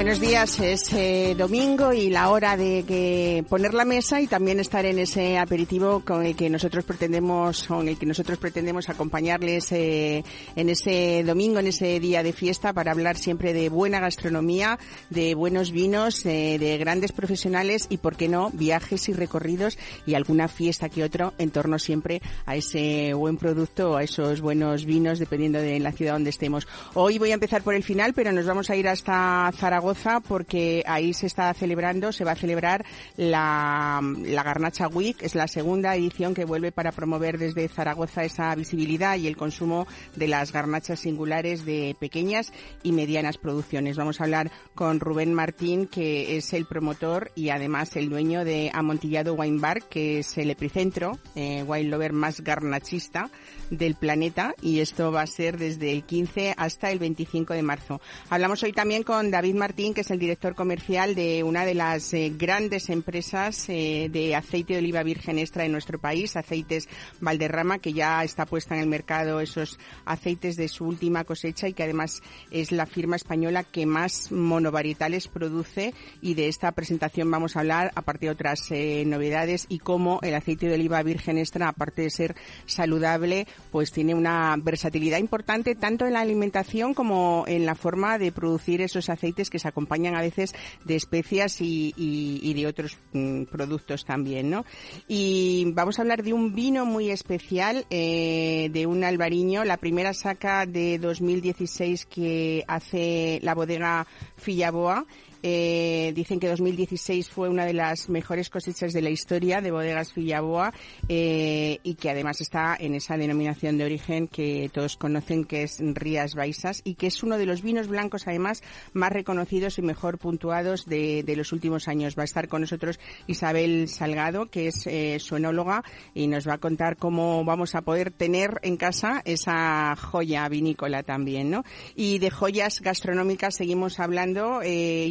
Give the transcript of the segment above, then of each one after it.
Buenos días, es eh, domingo y la hora de que poner la mesa y también estar en ese aperitivo con el que nosotros pretendemos, con el que nosotros pretendemos acompañarles eh, en ese domingo, en ese día de fiesta para hablar siempre de buena gastronomía, de buenos vinos, eh, de grandes profesionales y, por qué no, viajes y recorridos y alguna fiesta que otro en torno siempre a ese buen producto, a esos buenos vinos, dependiendo de la ciudad donde estemos. Hoy voy a empezar por el final, pero nos vamos a ir hasta Zaragoza porque ahí se está celebrando, se va a celebrar la, la Garnacha Week. Es la segunda edición que vuelve para promover desde Zaragoza esa visibilidad y el consumo de las garnachas singulares de pequeñas y medianas producciones. Vamos a hablar con Rubén Martín, que es el promotor y además el dueño de Amontillado Wine Bar, que es el epicentro, eh, wine lover más garnachista del planeta y esto va a ser desde el 15 hasta el 25 de marzo. Hablamos hoy también con David Martín Martín, que es el director comercial de una de las eh, grandes empresas eh, de aceite de oliva virgen extra en nuestro país, Aceites Valderrama, que ya está puesta en el mercado esos aceites de su última cosecha y que además es la firma española que más monovarietales produce. Y de esta presentación vamos a hablar, aparte de otras eh, novedades y cómo el aceite de oliva virgen extra, aparte de ser saludable, pues tiene una versatilidad importante tanto en la alimentación como en la forma de producir esos aceites que se acompañan a veces de especias y, de otros mm, productos también, ¿no? Y vamos a hablar de un vino muy especial, eh, de un albariño, la primera saca de 2016 que hace la bodega Fillaboa eh, dicen que 2016 fue una de las mejores cosechas de la historia de bodegas Villaboa eh, y que además está en esa denominación de origen que todos conocen que es Rías Baixas y que es uno de los vinos blancos además más reconocidos y mejor puntuados de, los últimos años. Va a estar con nosotros Isabel Salgado, que es eh, su enóloga y nos va a contar cómo vamos a poder tener en casa esa joya vinícola también, ¿no? Y de joyas gastronómicas seguimos hablando. Eh,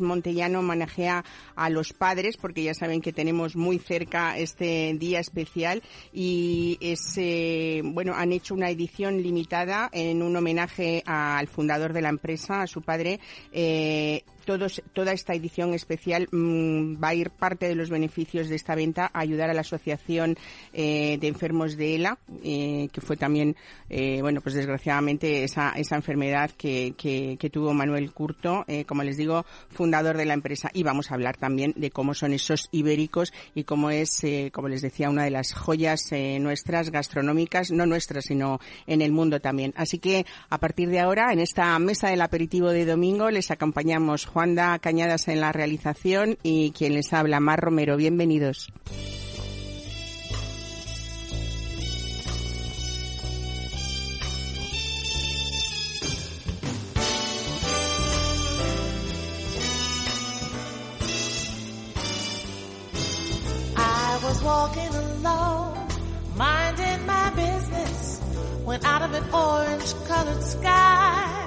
Montellano manejea a los padres, porque ya saben que tenemos muy cerca este día especial y es, eh, bueno, han hecho una edición limitada en un homenaje al fundador de la empresa, a su padre, eh, toda esta edición especial mm, va a ir parte de los beneficios de esta venta a ayudar a la Asociación eh, de Enfermos de ELA, eh, que fue también, eh, bueno, pues desgraciadamente esa, esa enfermedad que, que, tuvo Manuel Curto, como les digo, fundador de la empresa. Y vamos a hablar también de cómo son esos ibéricos y cómo es, como les decía, una de las joyas nuestras gastronómicas, no nuestras, sino en el mundo también. Así que a partir de ahora, en esta mesa del aperitivo de domingo, les acompañamos Juanda Cañadas en la realización y quien les habla, Mar Romero. Bienvenidos. Walking alone, minding my business, when out of an orange colored sky,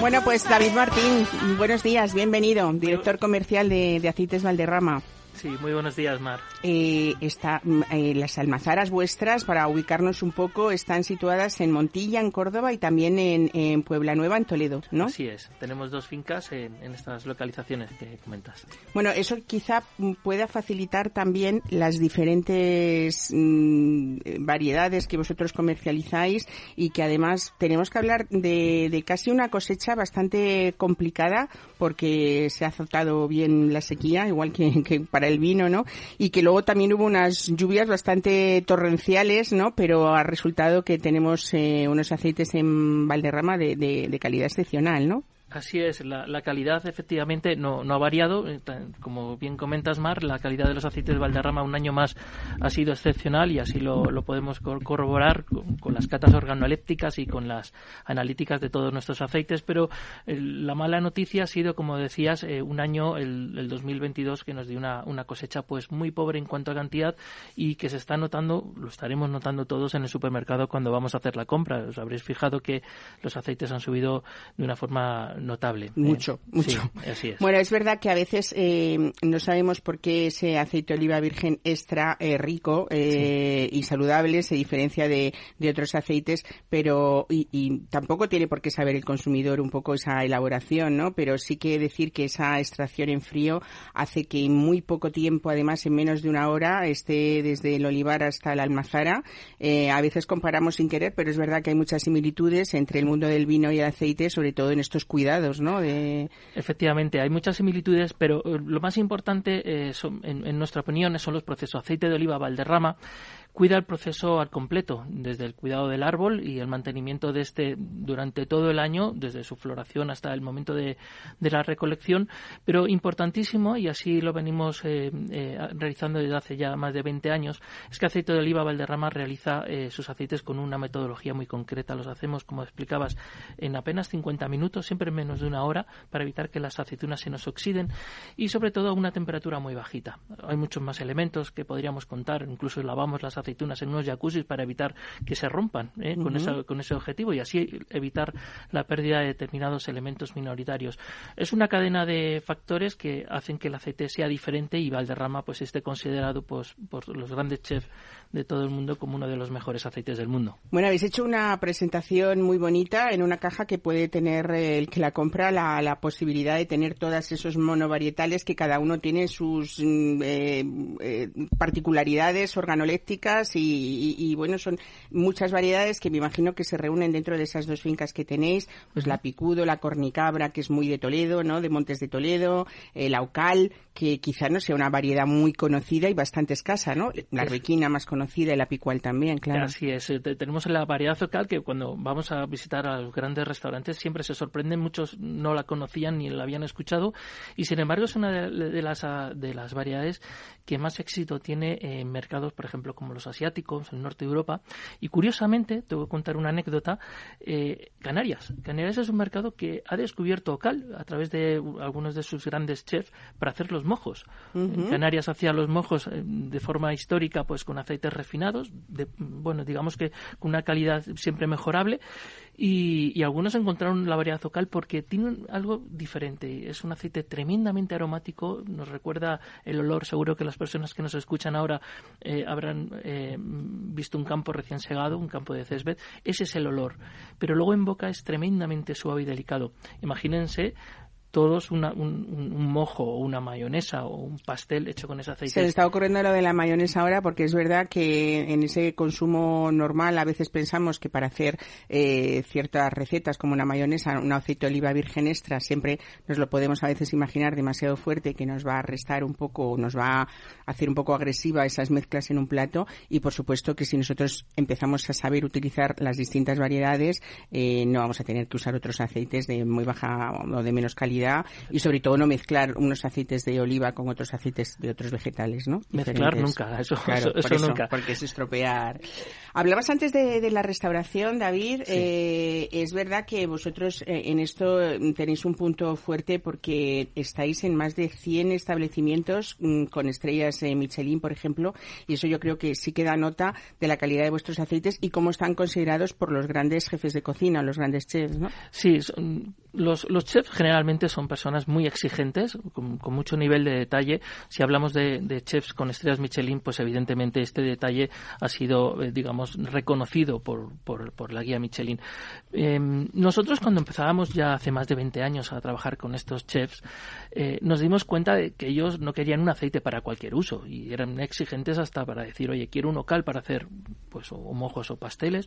Bueno, pues David Martín, buenos días, bienvenido, director comercial de, de Aceites Valderrama. Sí, muy buenos días, Mar. Eh, está, mm, eh, las almazaras vuestras, para ubicarnos un poco, están situadas en Montilla, en Córdoba y también en, Puebla Nueva, en Toledo, ¿no? Así es. Tenemos dos fincas en, estas localizaciones que comentas. Bueno, eso quizá pueda facilitar también las diferentes mm, variedades que vosotros comercializáis y que además tenemos que hablar de, de casi una cosecha bastante complicada porque se ha azotado bien la sequía, igual que, que para el vino, ¿no? Y que luego también hubo unas lluvias bastante torrenciales, ¿no? Pero ha resultado que tenemos eh, unos aceites en Valderrama de, de, calidad excepcional, ¿no? Así es, la, calidad efectivamente no, no, ha variado. Eh, como bien comentas, Mar, la calidad de los aceites de Valderrama un año más ha sido excepcional y así lo, lo podemos corroborar con, las catas organolépticas y con las analíticas de todos nuestros aceites. Pero la mala noticia ha sido, como decías, eh, un año, el, el, 2022, que nos dio una, una cosecha pues muy pobre en cuanto a cantidad y que se está notando, lo estaremos notando todos en el supermercado cuando vamos a hacer la compra. Os habréis fijado que los aceites han subido de una forma notable. ¿eh? Mucho, mucho. Bueno, es verdad que a veces eh, no sabemos por qué ese aceite de oliva virgen extra eh, rico y saludable se diferencia de, otros aceites, pero y, tampoco tiene por qué saber el consumidor un poco esa elaboración, ¿no? Pero sí que decir que esa extracción en frío hace que en muy poco tiempo, además en menos de una hora, esté desde el olivar hasta la almazara. a veces comparamos sin querer, pero es verdad que hay muchas similitudes entre el mundo del vino y el aceite, sobre todo en estos cuidados Efectivamente, hay muchas similitudes, pero eh, lo más importante, eh, en, en, nuestra opinión, son los procesos. Aceite de oliva Valderrama cuida el proceso al completo, desde el cuidado del árbol y el mantenimiento de este durante todo el año, desde su floración hasta el momento de, la recolección, pero importantísimo, y así lo venimos eh, eh, realizando desde hace ya más de 20 años, es que Aceite de Oliva Valderrama realiza eh, sus aceites con una metodología muy concreta. Los hacemos, como explicabas, en apenas 50 minutos, siempre menos de una hora, para evitar que las aceitunas se nos oxiden y sobre todo a una temperatura muy bajita. Hay muchos más elementos que podríamos contar, incluso lavamos las aceitunas aceitunas en unos jacuzzis para evitar que se rompan ¿eh? con, con ese objetivo y así evitar la pérdida de determinados elementos minoritarios. Es una cadena de factores que hacen que el aceite sea diferente y Valderrama pues esté considerado pues, por los grandes chefs de todo el mundo como uno de los mejores aceites del mundo. Bueno, habéis hecho una presentación muy bonita en una caja que puede tener el que la compra la, la posibilidad de tener todos esos monovarietales que cada uno tiene sus mm, eh, eh, particularidades organolépticas y, bueno, son muchas variedades que me imagino que se reúnen dentro de esas dos fincas que tenéis, pues la Picudo, la Cornicabra, que es muy de Toledo, ¿no? De Montes de Toledo, el Aucal, que quizá no sea una variedad muy conocida y bastante escasa, ¿no? La Arbequina más conocida y la Picual también, claro. Así es, eh, tenemos la variedad Aucal que cuando vamos a visitar a los grandes restaurantes siempre se sorprenden, muchos no la conocían ni la habían escuchado y sin embargo es una de, las, ah, de las variedades que más éxito tiene en mercados, por ejemplo, como los asiáticos, el norte de Europa. Y curiosamente, te voy a contar una anécdota, eh, Canarias. Canarias es un mercado que ha descubierto Ocal a través de algunos de sus grandes chefs para hacer los mojos. Canarias hacía los mojos eh, de forma histórica, pues con refinados, de, bueno, digamos que con una calidad siempre mejorable y, algunos encontraron la variedad zocal porque tiene algo diferente. Es un aceite tremendamente aromático, nos recuerda el olor. Seguro que las personas que nos escuchan ahora eh, habrán eh, visto un campo recién segado, un campo de césped. Ese es el olor. Pero luego en boca es tremendamente suave y delicado. Imagínense todos un, mojo o una mayonesa o un pastel hecho con ese aceite. Se le está ocurriendo lo de la mayonesa ahora porque es verdad que en ese consumo normal a veces pensamos que para hacer eh, ciertas recetas como una mayonesa, un aceite de oliva virgen extra, siempre nos lo podemos a veces imaginar demasiado fuerte que nos va a restar un poco, nos va a hacer un poco agresiva esas mezclas en un plato y por supuesto que si nosotros empezamos a saber utilizar las distintas variedades eh, no vamos a tener que usar otros aceites de muy baja o de menos calidad y sobre todo no mezclar unos aceites de oliva con otros aceites de otros vegetales, ¿no? Mezclar nunca, eso, nunca. Porque es estropear. Hablabas antes de, la restauración, David. Eh, es verdad que vosotros eh, en esto tenéis un punto fuerte porque estáis en más de 100 establecimientos mm, con estrellas eh, Michelin, por ejemplo, y eso yo creo que sí que da nota de la calidad de vuestros aceites y cómo están considerados por los grandes jefes de cocina, los grandes chefs, ¿no? Sí, los, los chefs generalmente son personas muy exigentes, con, mucho nivel de detalle. Si hablamos de, chefs con estrellas Michelin, pues evidentemente este detalle ha sido, eh, digamos, reconocido por, por, la guía Michelin. Em, nosotros cuando empezábamos ya hace más de 20 años a trabajar con estos chefs, eh, nos dimos cuenta de que ellos no querían un aceite para cualquier uso y eran exigentes hasta para decir, oye, quiero un local para hacer pues o, mojos o pasteles,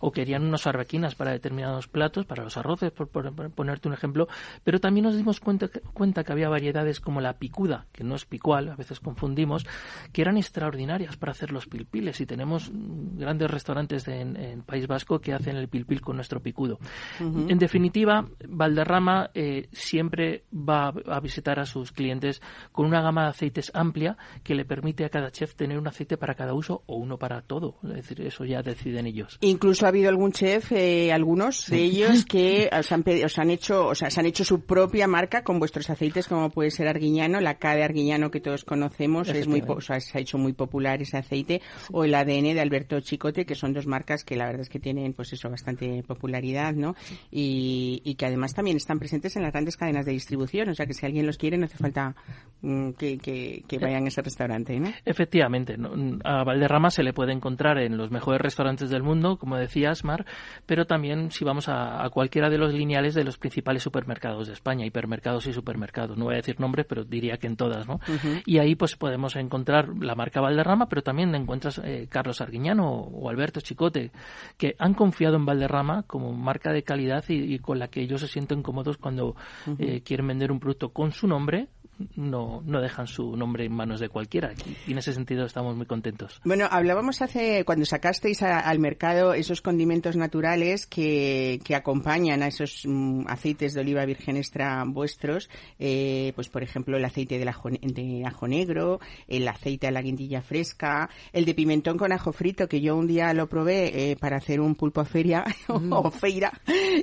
o querían unos arbequinas para determinados platos, para los arroces, por, ponerte un ejemplo, pero también nos dimos cuenta, cuenta que había variedades como la picuda, que no es picual, a veces confundimos, que eran extraordinarias para hacer los pilpiles y tenemos grandes restaurantes en, País Vasco que hacen el pilpil con nuestro picudo. En definitiva, Valderrama eh, siempre va a visitar a sus clientes con una gama de aceites amplia que le permite a cada chef tener un aceite para cada uso o uno para todo. Es decir, eso ya deciden ellos. Incluso ha habido algún chef, eh, algunos de ellos, que os han, os han hecho, o sea, se han hecho su propia marca con vuestros aceites, como puede ser Arguiñano, la K de Arguiñano que todos conocemos, es muy, o sea, se ha hecho muy popular ese aceite, o el ADN de Alberto Chicote, que son dos marcas que la verdad es que tienen, pues eso, bastante popularidad, ¿no? Y, y que además también están presentes en las grandes cadenas de distribución, o sea que si alguien los quiere no hace falta mm, que, que, vayan a ese restaurante, ¿no? Efectivamente, a Valderrama se le puede encontrar en los mejores restaurantes del mundo, como decías, Mar, pero también si vamos a, cualquiera de los lineales de los principales supermercados de España, hipermercados y supermercados. No voy a decir nombres, pero diría que en todas, ¿no? Y ahí pues podemos encontrar la marca Valderrama, pero también encuentras eh, Carlos Arguiñano o, Alberto Chicote, que han confiado en Valderrama como marca de calidad y, con la que ellos se sienten cómodos cuando eh, quieren vender un producto con su nombre no, no dejan su nombre en manos de cualquiera. Y en ese sentido estamos muy contentos. Bueno, hablábamos hace, cuando sacasteis al mercado esos condimentos naturales que, que acompañan a esos mm, aceites de oliva virgen extra vuestros, eh, pues por ejemplo el aceite de ajo, de ajo negro, el aceite a la guindilla fresca, el de pimentón con ajo frito, que yo un día lo probé eh, para hacer un pulpo feria mm. o feira,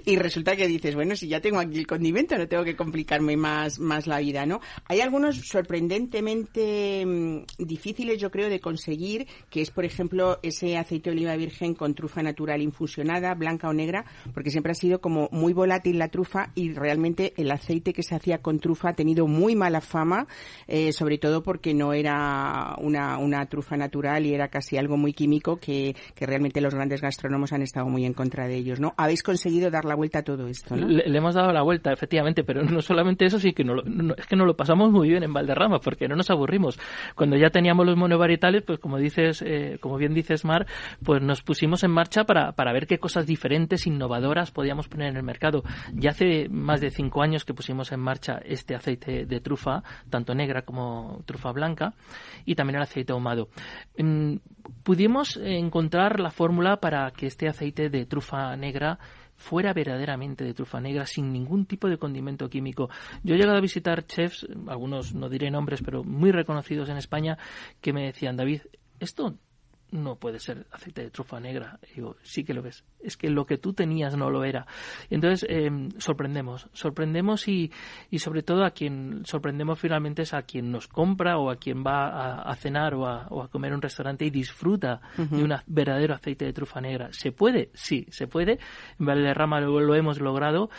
y resulta que dices, bueno, si ya tengo aquí el condimento, no tengo que complicarme más, más la vida, ¿no? Hay algunos sorprendentemente mm, difíciles, yo creo, de conseguir, que es, por ejemplo, ese aceite de oliva virgen con trufa natural infusionada, blanca o negra, porque siempre ha sido como muy volátil la trufa y realmente el aceite que se hacía con trufa ha tenido muy mala fama, eh, sobre todo porque no era una, una trufa natural y era casi algo muy químico que, que realmente los grandes gastrónomos han estado muy en contra de ellos, ¿no? Habéis conseguido dar la vuelta a todo esto, ¿no? Le, hemos dado la vuelta, efectivamente, pero no solamente eso, sí que no, es que no lo pasamos muy bien en Valderrama porque no nos aburrimos. Cuando ya teníamos los monovarietales, pues como dices, eh, como bien dices Mar, pues nos pusimos en marcha para, para ver qué cosas diferentes, innovadoras podíamos poner en el mercado. Ya hace más de cinco años que pusimos en marcha este aceite de trufa, tanto negra como trufa blanca, y también el aceite ahumado. Mm, pudimos encontrar la fórmula para que este aceite de trufa negra fuera verdaderamente de trufa negra sin ningún tipo de condimento químico. Yo he llegado a visitar chefs, algunos no diré nombres, pero muy reconocidos en España, que me decían, David, esto no puede ser aceite de trufa negra. Y digo, sí que lo ves. Es que lo que tú tenías no lo era. Entonces em, sorprendemos, sorprendemos y, y sobre todo a quien sorprendemos finalmente es a quien nos compra o a quien va a, cenar o a, o a, comer en un restaurante y disfruta de un verdadero aceite de trufa negra. ¿Se puede? Sí, se puede. En Valderrama lo, lo hemos logrado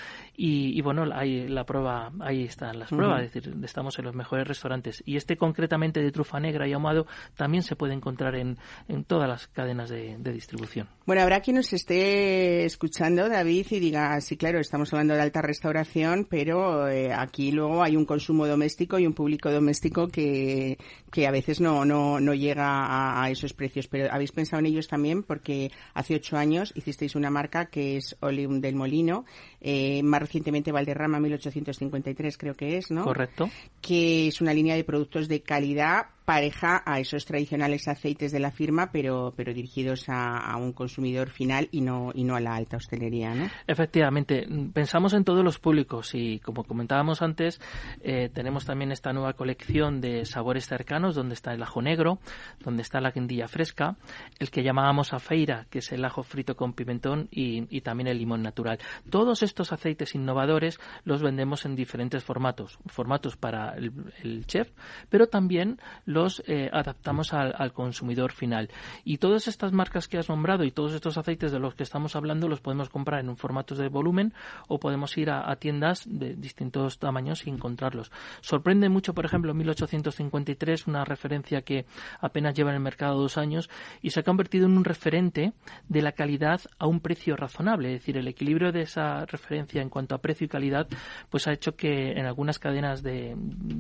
y, bueno, ahí la prueba, ahí están las pruebas, es decir, estamos en los mejores restaurantes. Y este concretamente de trufa negra y ahumado también se puede encontrar en, en todas las cadenas de, distribución. Bueno, habrá quien nos esté escuchando, David, y diga, sí, claro, estamos hablando de alta restauración, pero eh, aquí luego hay un consumo doméstico y un público doméstico que, que a veces no, no, no llega a, esos precios. Pero habéis pensado en ellos también porque hace ocho años hicisteis una marca que es Oleum del Molino, eh, recientemente Valderrama 1853 creo que es, ¿no? Correcto. Que es una línea de productos de calidad pareja a esos tradicionales aceites de la firma, pero, pero dirigidos a, un consumidor final y no, y no a la alta hostelería, ¿no? Efectivamente, pensamos en todos los públicos y como comentábamos antes, eh, tenemos también esta nueva colección de sabores cercanos donde está el ajo negro, donde está la guindilla fresca, el que llamábamos afeira, que es el ajo frito con pimentón y, también el limón natural. Todos estos aceites innovadores los vendemos en diferentes formatos, formatos para el chef, pero también los eh, adaptamos al, consumidor final. Y todas estas marcas que has nombrado y todos estos aceites de los que estamos hablando los podemos comprar en un formato de volumen o podemos ir a, tiendas de distintos tamaños y encontrarlos. Sorprende mucho, por ejemplo, 1853, una referencia que apenas lleva en el mercado dos años y se ha convertido en un referente de la calidad a un precio razonable. Es decir, el equilibrio de esa referencia en cuanto a precio y calidad pues ha hecho que en algunas cadenas de,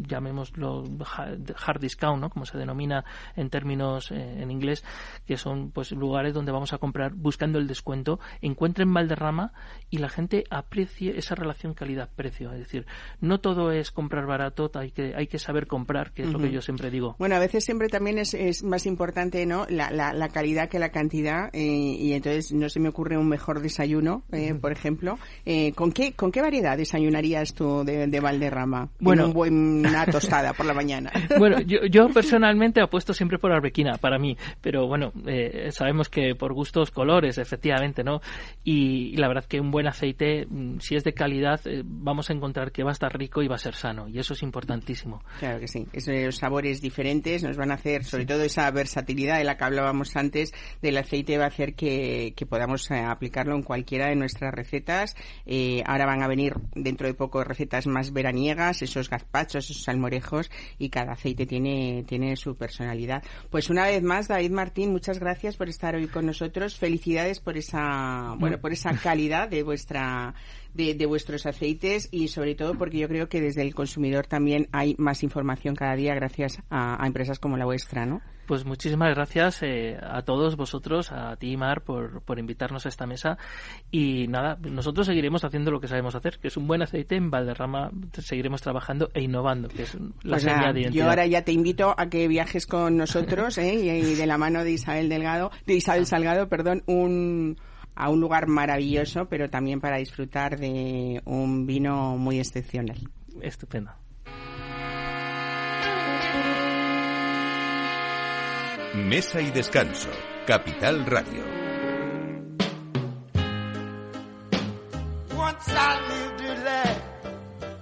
llamémoslo hard discount ¿no? Como se denomina en términos eh, en inglés, que son pues lugares donde vamos a comprar buscando el descuento, encuentren Valderrama y la gente aprecie esa relación calidad-precio. Es decir, no todo es comprar barato, hay que, hay que saber comprar, que es lo que yo siempre digo. Bueno, a veces siempre también es, es más importante ¿no? la, la, calidad que la cantidad eh, y entonces no se me ocurre un mejor desayuno, eh, por ejemplo. ¿con, qué, ¿Con qué variedad desayunarías tú de, de Valderrama? Bueno, un buen, una tostada por la mañana. Bueno, yo, yo personalmente apuesto siempre por arbequina, para mí, pero bueno, sabemos que por gustos colores, efectivamente, ¿no? Y, la verdad que un buen aceite, mm, si es de calidad, vamos a encontrar que va a estar rico y va a ser sano, y eso es importantísimo. Claro que sí, esos sabores diferentes nos van a hacer, sobre todo esa versatilidad de la que hablábamos antes del aceite, va a hacer que, podamos eh, aplicarlo en cualquiera de nuestras recetas. Eh, ahora van a venir dentro de poco recetas más veraniegas, esos gazpachos, esos salmorejos, y cada aceite tiene, tiene su personalidad. Pues una vez más, David Martín, muchas gracias por estar hoy con nosotros. Felicidades por esa, bueno, por esa calidad de vuestra de, vuestros aceites y sobre todo porque yo creo que desde el consumidor también hay más información cada día gracias a, empresas como la vuestra, ¿no? Pues muchísimas gracias eh, a todos vosotros, a ti, Mar, por, por invitarnos a esta mesa. Y nada, nosotros seguiremos haciendo lo que sabemos hacer, que es un buen aceite en Valderrama. Seguiremos trabajando e innovando, que es la pues señal de Yo ahora ya te invito a que viajes con nosotros ¿eh? y, de la mano de Isabel Delgado, de Isabel Salgado, perdón, un a un lugar maravilloso, pero también para disfrutar de un vino muy excepcional. Estupendo. Mesa y descanso, Capital Radio. Once I lived a life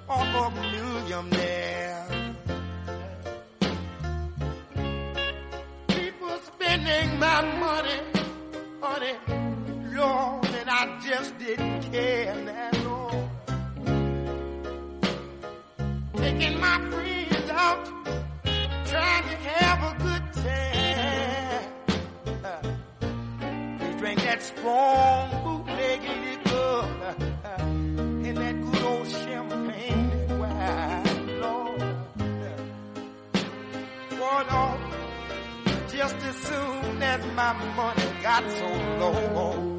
of a millionaire. People spending my money, money. And I just didn't care that long. Taking my friends out, trying to have a good time. They drank that strong bootlegged liquor and that good old champagne wine, Lord. Boy, Lord, just as soon as my money got so low.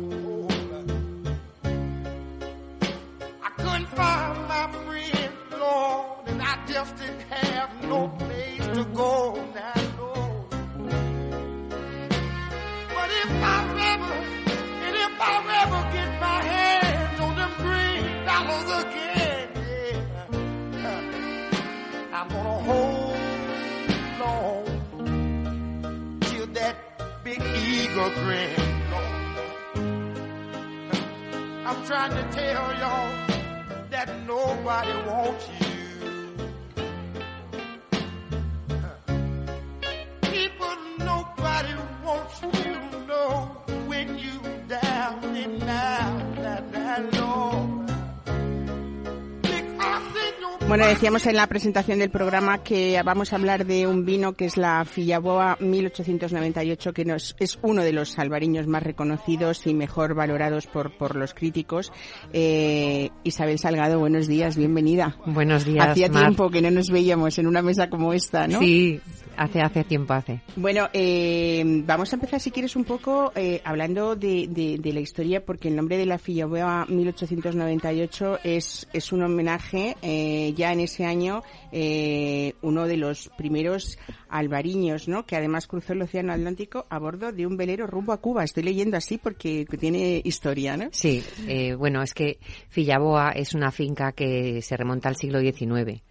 Decíamos en la presentación del programa que vamos a hablar de un vino que es la Fillaboa 1898, que nos, es uno de los albariños más reconocidos y mejor valorados por, por los críticos. Eh, Isabel Salgado, buenos días, bienvenida. Buenos días. Hacía tiempo que no nos veíamos en una mesa como esta, ¿no? Sí, hace, hace tiempo hace. Bueno, eh, vamos a empezar, si quieres, un poco eh, hablando de, de, de, la historia, porque el nombre de la Fillaboa 1898 es, es un homenaje eh, ya en ese año eh, uno de los primeros albariños, ¿no? Que además cruzó el Océano Atlántico a bordo de un velero rumbo a Cuba. Estoy leyendo así porque tiene historia, ¿no? Sí, eh, bueno, es que Fillaboa es una finca que se remonta al siglo XIX.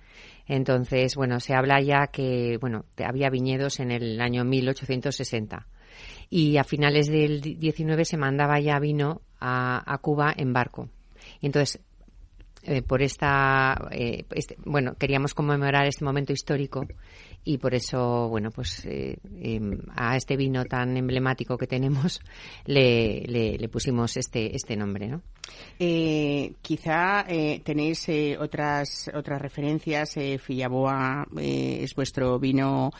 Entonces, bueno, se habla ya que, bueno, había viñedos en el año 1860 y a finales del 19 se mandaba ya vino a, Cuba en barco. Entonces eh, por esta, eh, este, bueno, queríamos conmemorar este momento histórico y por eso, bueno, pues eh, em, a este vino tan emblemático que tenemos le, le, pusimos este, este nombre, ¿no? quizá tenéis otras otras referencias. Fillaboa es vuestro vino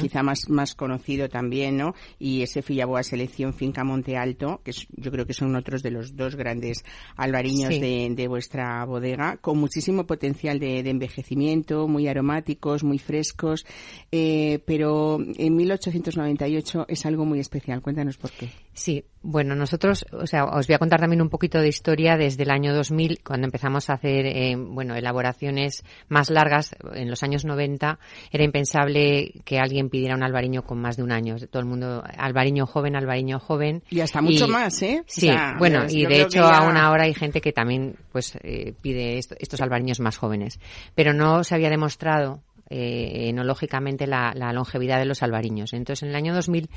quizá más más conocido también, ¿no? Y ese Fillaboa Selección Finca Monte Alto, que yo creo que son otros de los dos grandes albariños de, de vuestra bodega con muchísimo potencial de, envejecimiento, muy aromáticos, muy frescos, eh, pero en 1898 es algo muy especial. Cuéntanos por qué. Sí, bueno, nosotros, o sea, os voy a contar también un poquito de historia desde el año 2000, cuando empezamos a hacer, eh, bueno, elaboraciones más largas. En los años 90 era impensable que alguien pidiera un albariño con más de un año. Todo el mundo, albariño joven, albariño joven. Y hasta mucho más, ¿eh? Sí, bueno, y de hecho aún ahora hay gente que también, pues, eh, pide estos albariños más jóvenes. Pero no se había demostrado eh, enológicamente la, longevidad de los albariños. Entonces, en el año 2000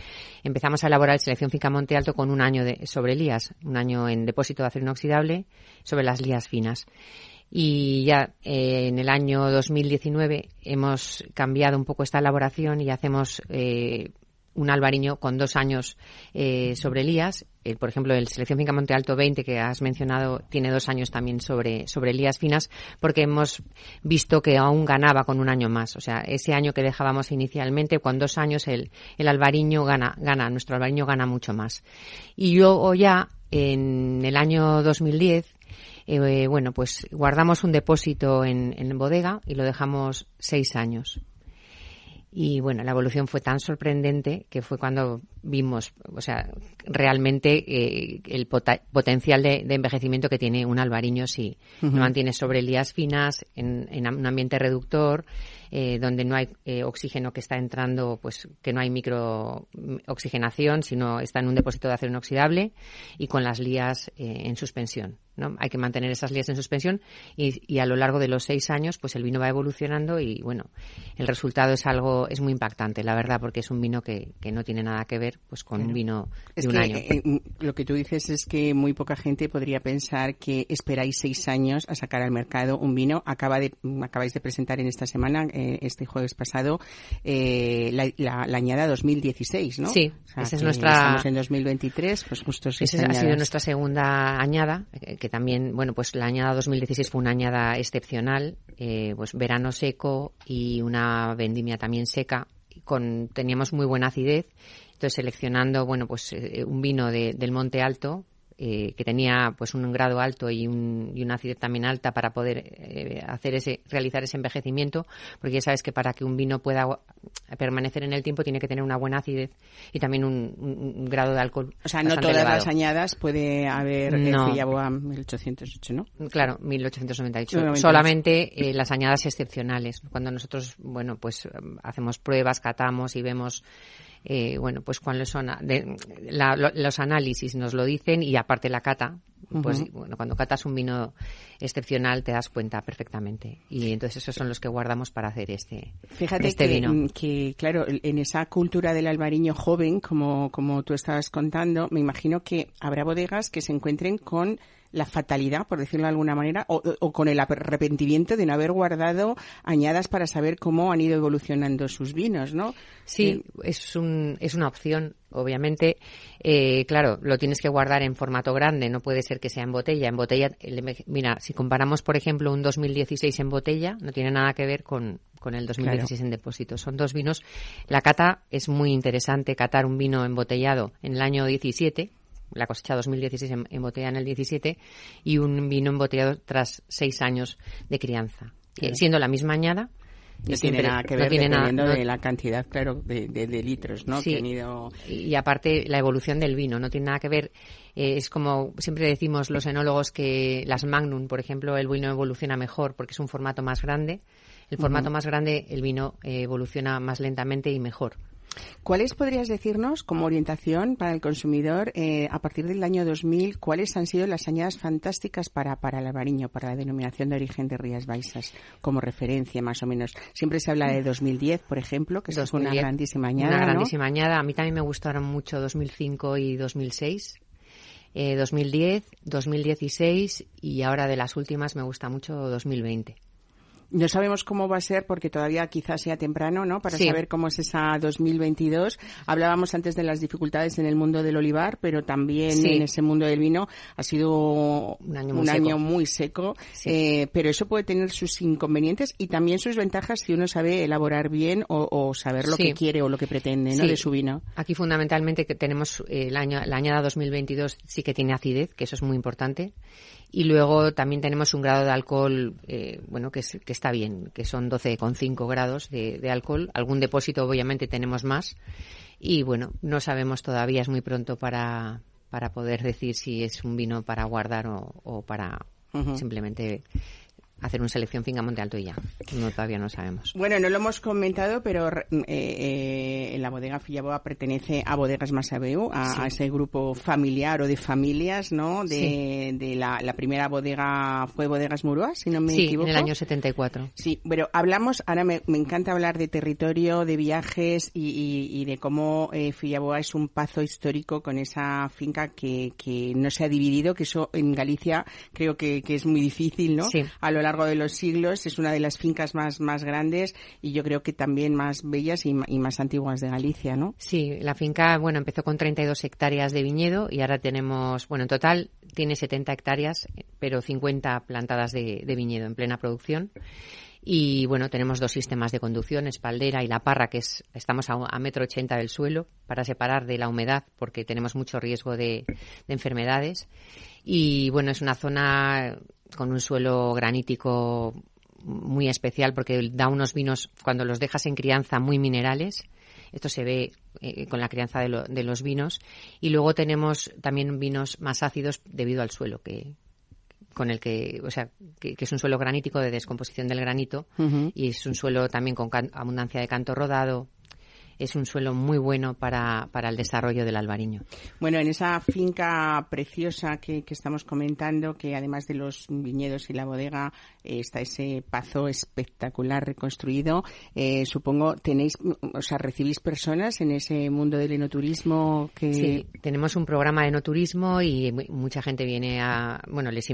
empezamos a elaborar el selección finca Monte Alto con un año de, sobre lías, un año en depósito de acero inoxidable sobre las lías finas. Y ya eh, en el año 2019 hemos cambiado un poco esta elaboración y hacemos eh, un albariño con dos años eh, sobre Elías. por ejemplo, el Selección Finca Monte Alto 20, que has mencionado, tiene dos años también sobre, sobre Elías finas, porque hemos visto que aún ganaba con un año más. O sea, ese año que dejábamos inicialmente, con dos años el, el albariño gana, gana, nuestro albariño gana mucho más. Y yo ya, en el año 2010, eh, bueno, pues guardamos un depósito en, en bodega y lo dejamos seis años. Y bueno, la evolución fue tan sorprendente que fue cuando vimos, o sea, realmente eh, el potencial de, envejecimiento que tiene un albariño si lo mantiene sobre lías finas, en, en, un ambiente reductor, eh, donde no hay eh, oxígeno que está entrando, pues que no hay microoxigenación, sino está en un depósito de acero inoxidable y con las lías en suspensión. ¿no? Hay que mantener esas lías en suspensión y, y, a lo largo de los seis años, pues el vino va evolucionando y bueno, el resultado es algo, es muy impactante, la verdad, porque es un vino que, que no tiene nada que ver pues con un vino de un año. lo que tú dices es que muy poca gente podría pensar que esperáis seis años a sacar al mercado un vino. Acaba de, acabáis de presentar en esta semana eh, este jueves pasado eh, la, añada 2016, ¿no? Sí, esa es nuestra. Estamos en 2023, pues justo Esa ha sido nuestra segunda añada, eh, que también, bueno, pues la añada 2016 fue una añada excepcional, pues verano seco y una vendimia también seca. Con, teníamos muy buena acidez entonces, seleccionando, bueno, pues un vino de, del Monte Alto, eh, que tenía pues un grado alto y, un, y una acidez también alta para poder eh, hacer ese realizar ese envejecimiento porque ya sabes que para que un vino pueda permanecer en el tiempo tiene que tener una buena acidez y también un, grado de alcohol o sea no todas las añadas puede haber eh, no. 1808 no claro 1898 solamente las añadas excepcionales. Cuando nosotros bueno pues hacemos pruebas catamos y vemos eh, bueno, pues cuáles son los análisis nos lo dicen y aparte la cata, pues bueno, cuando catas un vino excepcional te das cuenta perfectamente y entonces esos son los que guardamos para hacer este, Fíjate este que, vino. Que claro, en esa cultura del albariño joven, como, como tú estabas contando, me imagino que habrá bodegas que se encuentren con la fatalidad, por decirlo de alguna manera, o, con el arrepentimiento de no haber guardado añadas para saber cómo han ido evolucionando sus vinos, ¿no? Sí, eh, es, un, es una opción. Obviamente, eh, claro, lo tienes que guardar en formato grande, no puede ser que sea en botella. En botella, mira, si comparamos, por ejemplo, un 2016 en botella, no tiene nada que ver con, con el 2016 en depósito. Son dos vinos. La cata es muy interesante, catar un vino embotellado en el año 17, la cosecha 2016 en, en, botella en el 17 y un vino embotellado tras seis años de crianza. Siendo la misma añada, no tiene nada que ver no tiene nada, de la cantidad, claro, de, de, litros, ¿no? Sí, y aparte la evolución del vino, no tiene nada que ver. Eh, es como siempre decimos los enólogos que las Magnum, por ejemplo, el vino evoluciona mejor porque es un formato más grande. El formato más grande, el vino eh, evoluciona más lentamente y mejor. ¿Cuáles podrías decirnos como orientación para el consumidor eh, a partir del año 2000? ¿Cuáles han sido las añadas fantásticas para, para el albariño, para la denominación de origen de Rías Baixas, como referencia más o menos? Siempre se habla de 2010, por ejemplo, que es una grandísima añada. Una grandísima añada. A mí también me gustaron mucho 2005 y 2006. 2010, 2016 y ahora de las últimas me gusta mucho 2020. No sabemos cómo va a ser porque todavía quizás sea temprano, ¿no? Para saber cómo es esa 2022. Hablábamos antes de las dificultades en el mundo del olivar, pero también en ese mundo del vino ha sido un año muy seco. Eh, pero eso puede tener sus inconvenientes y también sus ventajas si uno sabe elaborar bien o, saber lo que quiere o lo que pretende, ¿no? De su vino. Aquí fundamentalmente que tenemos eh, el año, la añada 2022 sí que tiene acidez, que eso es muy importante. Y luego también tenemos un grado de alcohol, eh, bueno, que, que, está bien, que son 12,5 grados de, de, alcohol. Algún depósito, obviamente, tenemos más. Y bueno, no sabemos todavía, es muy pronto para, para poder decir si es un vino para guardar o, o para simplemente hacer una selección finca Monte Alto y ya. No, todavía no sabemos. Bueno, no lo hemos comentado, pero eh, eh, la bodega Fillaboa pertenece a Bodegas Masabeu, a, ese grupo familiar o de familias, ¿no? De, de la, la, primera bodega fue Bodegas Murúa, si no me equivoco. Sí, en el año 74. Sí, pero hablamos, ahora me, me encanta hablar de territorio, de viajes y, y, de cómo eh, Fillaboa es un pazo histórico con esa finca que, que no se ha dividido, que eso en Galicia creo que, que es muy difícil, ¿no? Sí. A lo largo de los siglos. Es una de las fincas más, más grandes y yo creo que también más bellas y, más antiguas de Galicia, ¿no? Sí, la finca, bueno, empezó con 32 hectáreas de viñedo y ahora tenemos, bueno, en total tiene 70 hectáreas, pero 50 plantadas de, viñedo en plena producción. Y bueno, tenemos dos sistemas de conducción, espaldera y la parra, que es, estamos a, metro ochenta del suelo para separar de la humedad porque tenemos mucho riesgo de, de enfermedades. Y bueno, es una zona con un suelo granítico muy especial porque da unos vinos, cuando los dejas en crianza, muy minerales. Esto se ve eh, con la crianza de, los vinos. Y luego tenemos también vinos más ácidos debido al suelo que con el que, o sea, que, es un suelo granítico de descomposición del granito y es un suelo también con abundancia de canto rodado, es un suelo muy bueno para, para el desarrollo del albariño. Bueno, en esa finca preciosa que, que estamos comentando, que además de los viñedos y la bodega eh, está ese pazo espectacular reconstruido, eh, supongo tenéis, o sea, recibís personas en ese mundo del enoturismo que... Sí, tenemos un programa de enoturismo y mucha gente viene a, bueno, les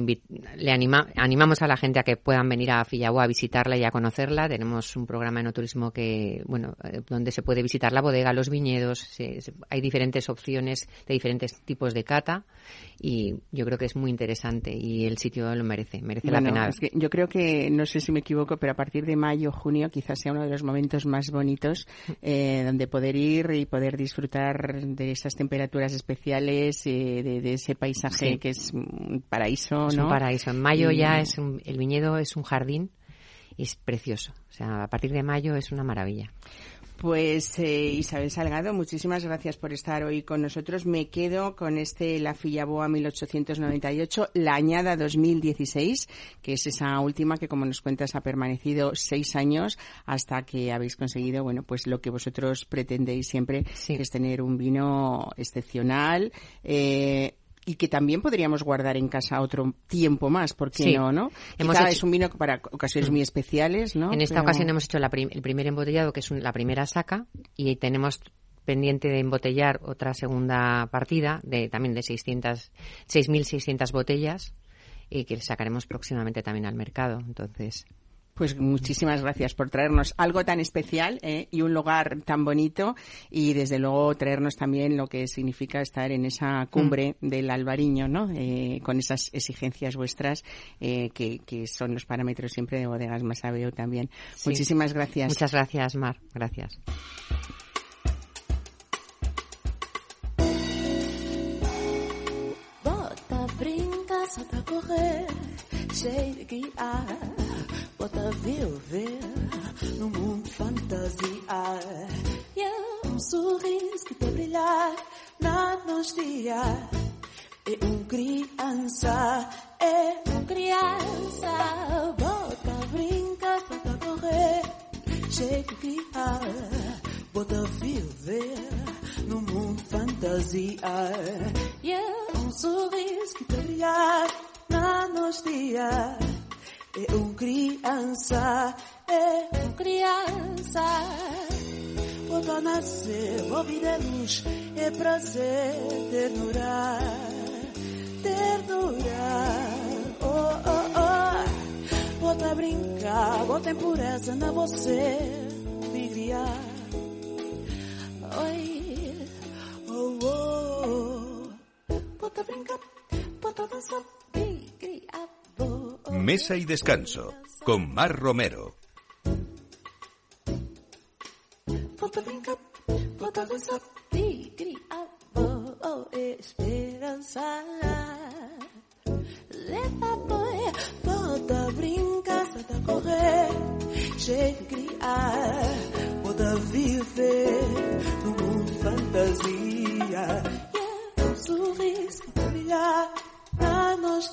le anima, animamos a la gente a que puedan venir a Fillahua a visitarla y a conocerla. Tenemos un programa de enoturismo que, bueno, eh, donde se puede visitar visitar la bodega, los viñedos. hay diferentes opciones de diferentes tipos de cata y yo creo que es muy interesante y el sitio lo merece, merece la pena. yo creo que, no sé si me equivoco, pero a partir de mayo, junio quizás sea uno de los momentos más bonitos eh, donde poder ir y poder disfrutar de esas temperaturas especiales, eh, de, ese paisaje que es un paraíso. Es un paraíso. En mayo ya es el viñedo es un jardín y es precioso. O sea, a partir de mayo es una maravilla. Pues eh, Isabel Salgado, muchísimas gracias por estar hoy con nosotros. Me quedo con este La Fillaboa 1898, la añada 2016, que es esa última que, como nos cuentas, ha permanecido seis años hasta que habéis conseguido, bueno, pues lo que vosotros pretendéis siempre, que es tener un vino excepcional. Eh, y que también podríamos guardar en casa otro tiempo más, ¿por qué no, no? Hemos es un vino para ocasiones muy especiales, ¿no? En esta ocasión hemos hecho el primer embotellado, que es la primera saca, y tenemos pendiente de embotellar otra segunda partida de también de 600 6.600 botellas y que sacaremos próximamente también al mercado. Entonces, pues muchísimas gracias por traernos algo tan especial ¿eh? y un lugar tan bonito y desde luego traernos también lo que significa estar en esa cumbre mm. del Albariño, ¿no? Eh, con esas exigencias vuestras eh, que, que, son los parámetros siempre de Bodegas Masabeo también. Muchísimas gracias. Muchas gracias, Mar. Gracias. bota viver no mundo fantasia. E é um sorriso que te brilhar na nos dia. É um criança, é um criança. Bota brinca, bota correr, chega criar. Bota viver no mundo fantasia. E é um sorriso que te brilhar na nos É um criança, é um criança. Quando nascer, vou vir a luz, é prazer, ternura, ternura. Oh, oh, oh. Bota brincar criar, bota impureza na você criar. Oi, oh, oh. Bota brincar, bota dançar, me criar. Oh, oh. Mesa y descanso con Mar Romero. Oh, oh, um.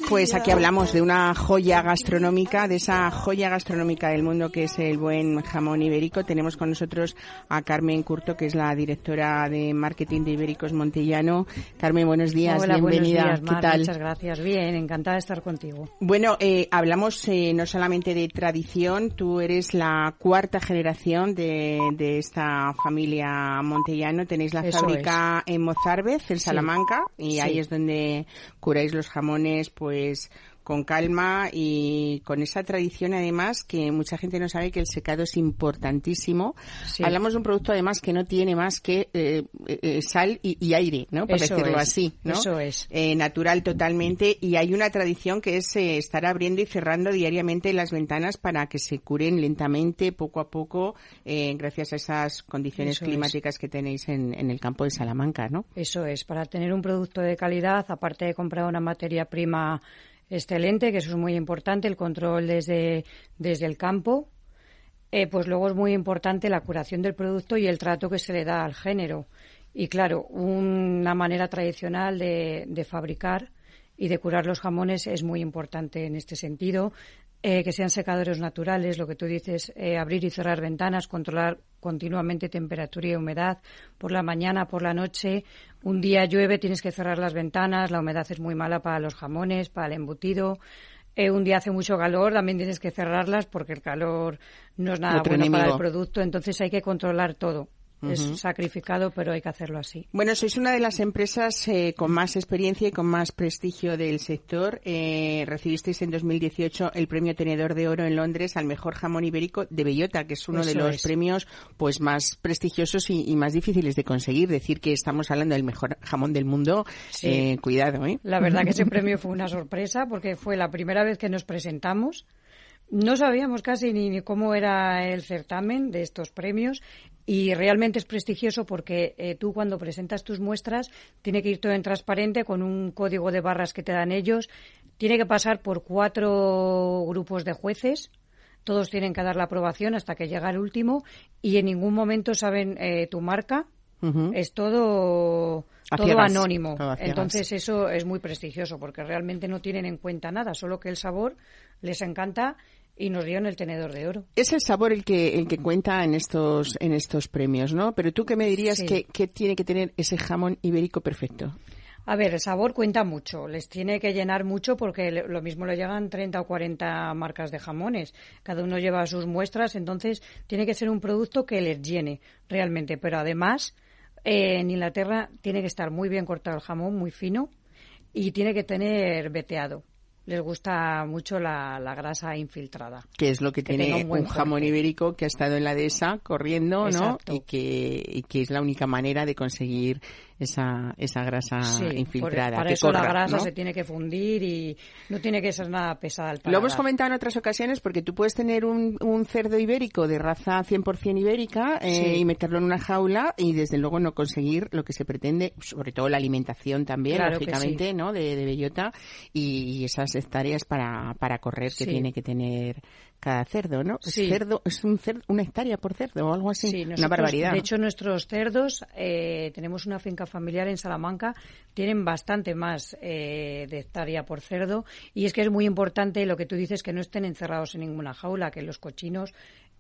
Pues aquí hablamos de una joya gastronómica, de esa joya gastronómica del mundo que es el buen jamón ibérico. Tenemos con nosotros a Carmen Curto, que es la directora de marketing de Ibéricos Montellano. Carmen, buenos días, Hola, bienvenida. Buenos días, Mar, ¿Qué tal? Muchas gracias, bien, encantada de estar contigo. Bueno, eh, hablamos eh, no solamente de tradición, tú eres la cuarta generación de, de esta familia Montellano. Tenéis la Eso fábrica en Mozarbez, en Sí. Salamanca, y Sí. ahí es donde curáis los jamones, pues con calma y con esa tradición además que mucha gente no sabe que el secado es importantísimo. Sí. Hablamos de un producto además que no tiene más que eh, eh, sal y, y aire, ¿no? Por Eso decirlo es, así, ¿no? eso es. Eh, natural totalmente y hay una tradición que es eh, estar abriendo y cerrando diariamente las ventanas para que se curen lentamente, poco a poco, gracias a esas condiciones Eso es. climáticas que tenéis en, en el campo de Salamanca, ¿no? Eso es, para tener un producto de calidad, aparte de comprar una materia prima excelente, que eso es muy importante, el control desde, desde el campo, eh, pues luego es muy importante la curación del producto y el trato que se le da al género. Y claro, una manera tradicional de, de fabricar y de curar los jamones es muy importante en este sentido. Eh, que sean secadores naturales, lo que tú dices, eh, abrir y cerrar ventanas, controlar continuamente temperatura y humedad por la mañana, por la noche. Un día llueve, tienes que cerrar las ventanas, la humedad es muy mala para los jamones, para el embutido. Eh, un día hace mucho calor, también tienes que cerrarlas porque el calor no es nada Otro bueno para el producto, entonces hay que controlar todo. Es sacrificado, pero hay que hacerlo así. Bueno, sois una de las empresas eh, con más experiencia y con más prestigio del sector. Eh, recibisteis en 2018 el premio Tenedor de Oro en Londres al mejor jamón ibérico de bellota, que es uno de los es. premios pues más prestigiosos y, y más difíciles de conseguir. Decir que estamos hablando del mejor jamón del mundo, Sí. eh, cuidado, ¿eh? La verdad que ese premio fue una sorpresa porque fue la primera vez que nos presentamos. No sabíamos casi ni, ni cómo era el certamen de estos premios y realmente es prestigioso porque eh, tú cuando presentas tus muestras tiene que ir todo en transparente con un código de barras que te dan ellos. Tiene que pasar por cuatro grupos de jueces. Todos tienen que dar la aprobación hasta que llega el último y en ningún momento saben eh, tu marca. Es todo, todo anónimo. todo. Entonces eso es muy prestigioso porque realmente no tienen en cuenta nada, solo que el sabor les encanta y nos dieron el tenedor de oro. Es el sabor el que el que cuenta en estos en estos premios, ¿no? Pero tú qué me dirías Sí. que, que tiene que tener ese jamón ibérico perfecto. A ver, el sabor cuenta mucho, les tiene que llenar mucho porque lo mismo le llegan 30 o 40 marcas de jamones. Cada uno lleva sus muestras, entonces tiene que ser un producto que les llene realmente. Pero además, eh, en Inglaterra tiene que estar muy bien cortado el jamón, muy fino, y tiene que tener veteado. Les gusta mucho la, la grasa infiltrada. que es lo que, Que tiene un, jamón ibérico que ha estado en la dehesa corriendo, ¿no? Y que, y que es la única manera de conseguir esa, esa grasa Sí, por- infiltrada. para que eso corra, la grasa ¿no? se tiene que fundir y no tiene que ser nada pesada al Lo hemos comentado en otras ocasiones porque tú puedes tener un, un cerdo ibérico de raza 100% ibérica eh, Sí. y meterlo en una jaula y desde luego no conseguir lo que se pretende, sobre todo la alimentación también, Claro lógicamente, ¿no? De, de bellota y, y esas hectáreas para, para correr que Sí. tiene que tener cada cerdo, ¿no? Sí. Cerdo, es un cerdo, una hectárea por cerdo o algo así. Sí, una barbaridad. De hecho, nuestros cerdos, eh, tenemos una finca familiar en Salamanca, tienen bastante más eh, de hectárea por cerdo. Y es que es muy importante lo que tú dices, que no estén encerrados en ninguna jaula, que los cochinos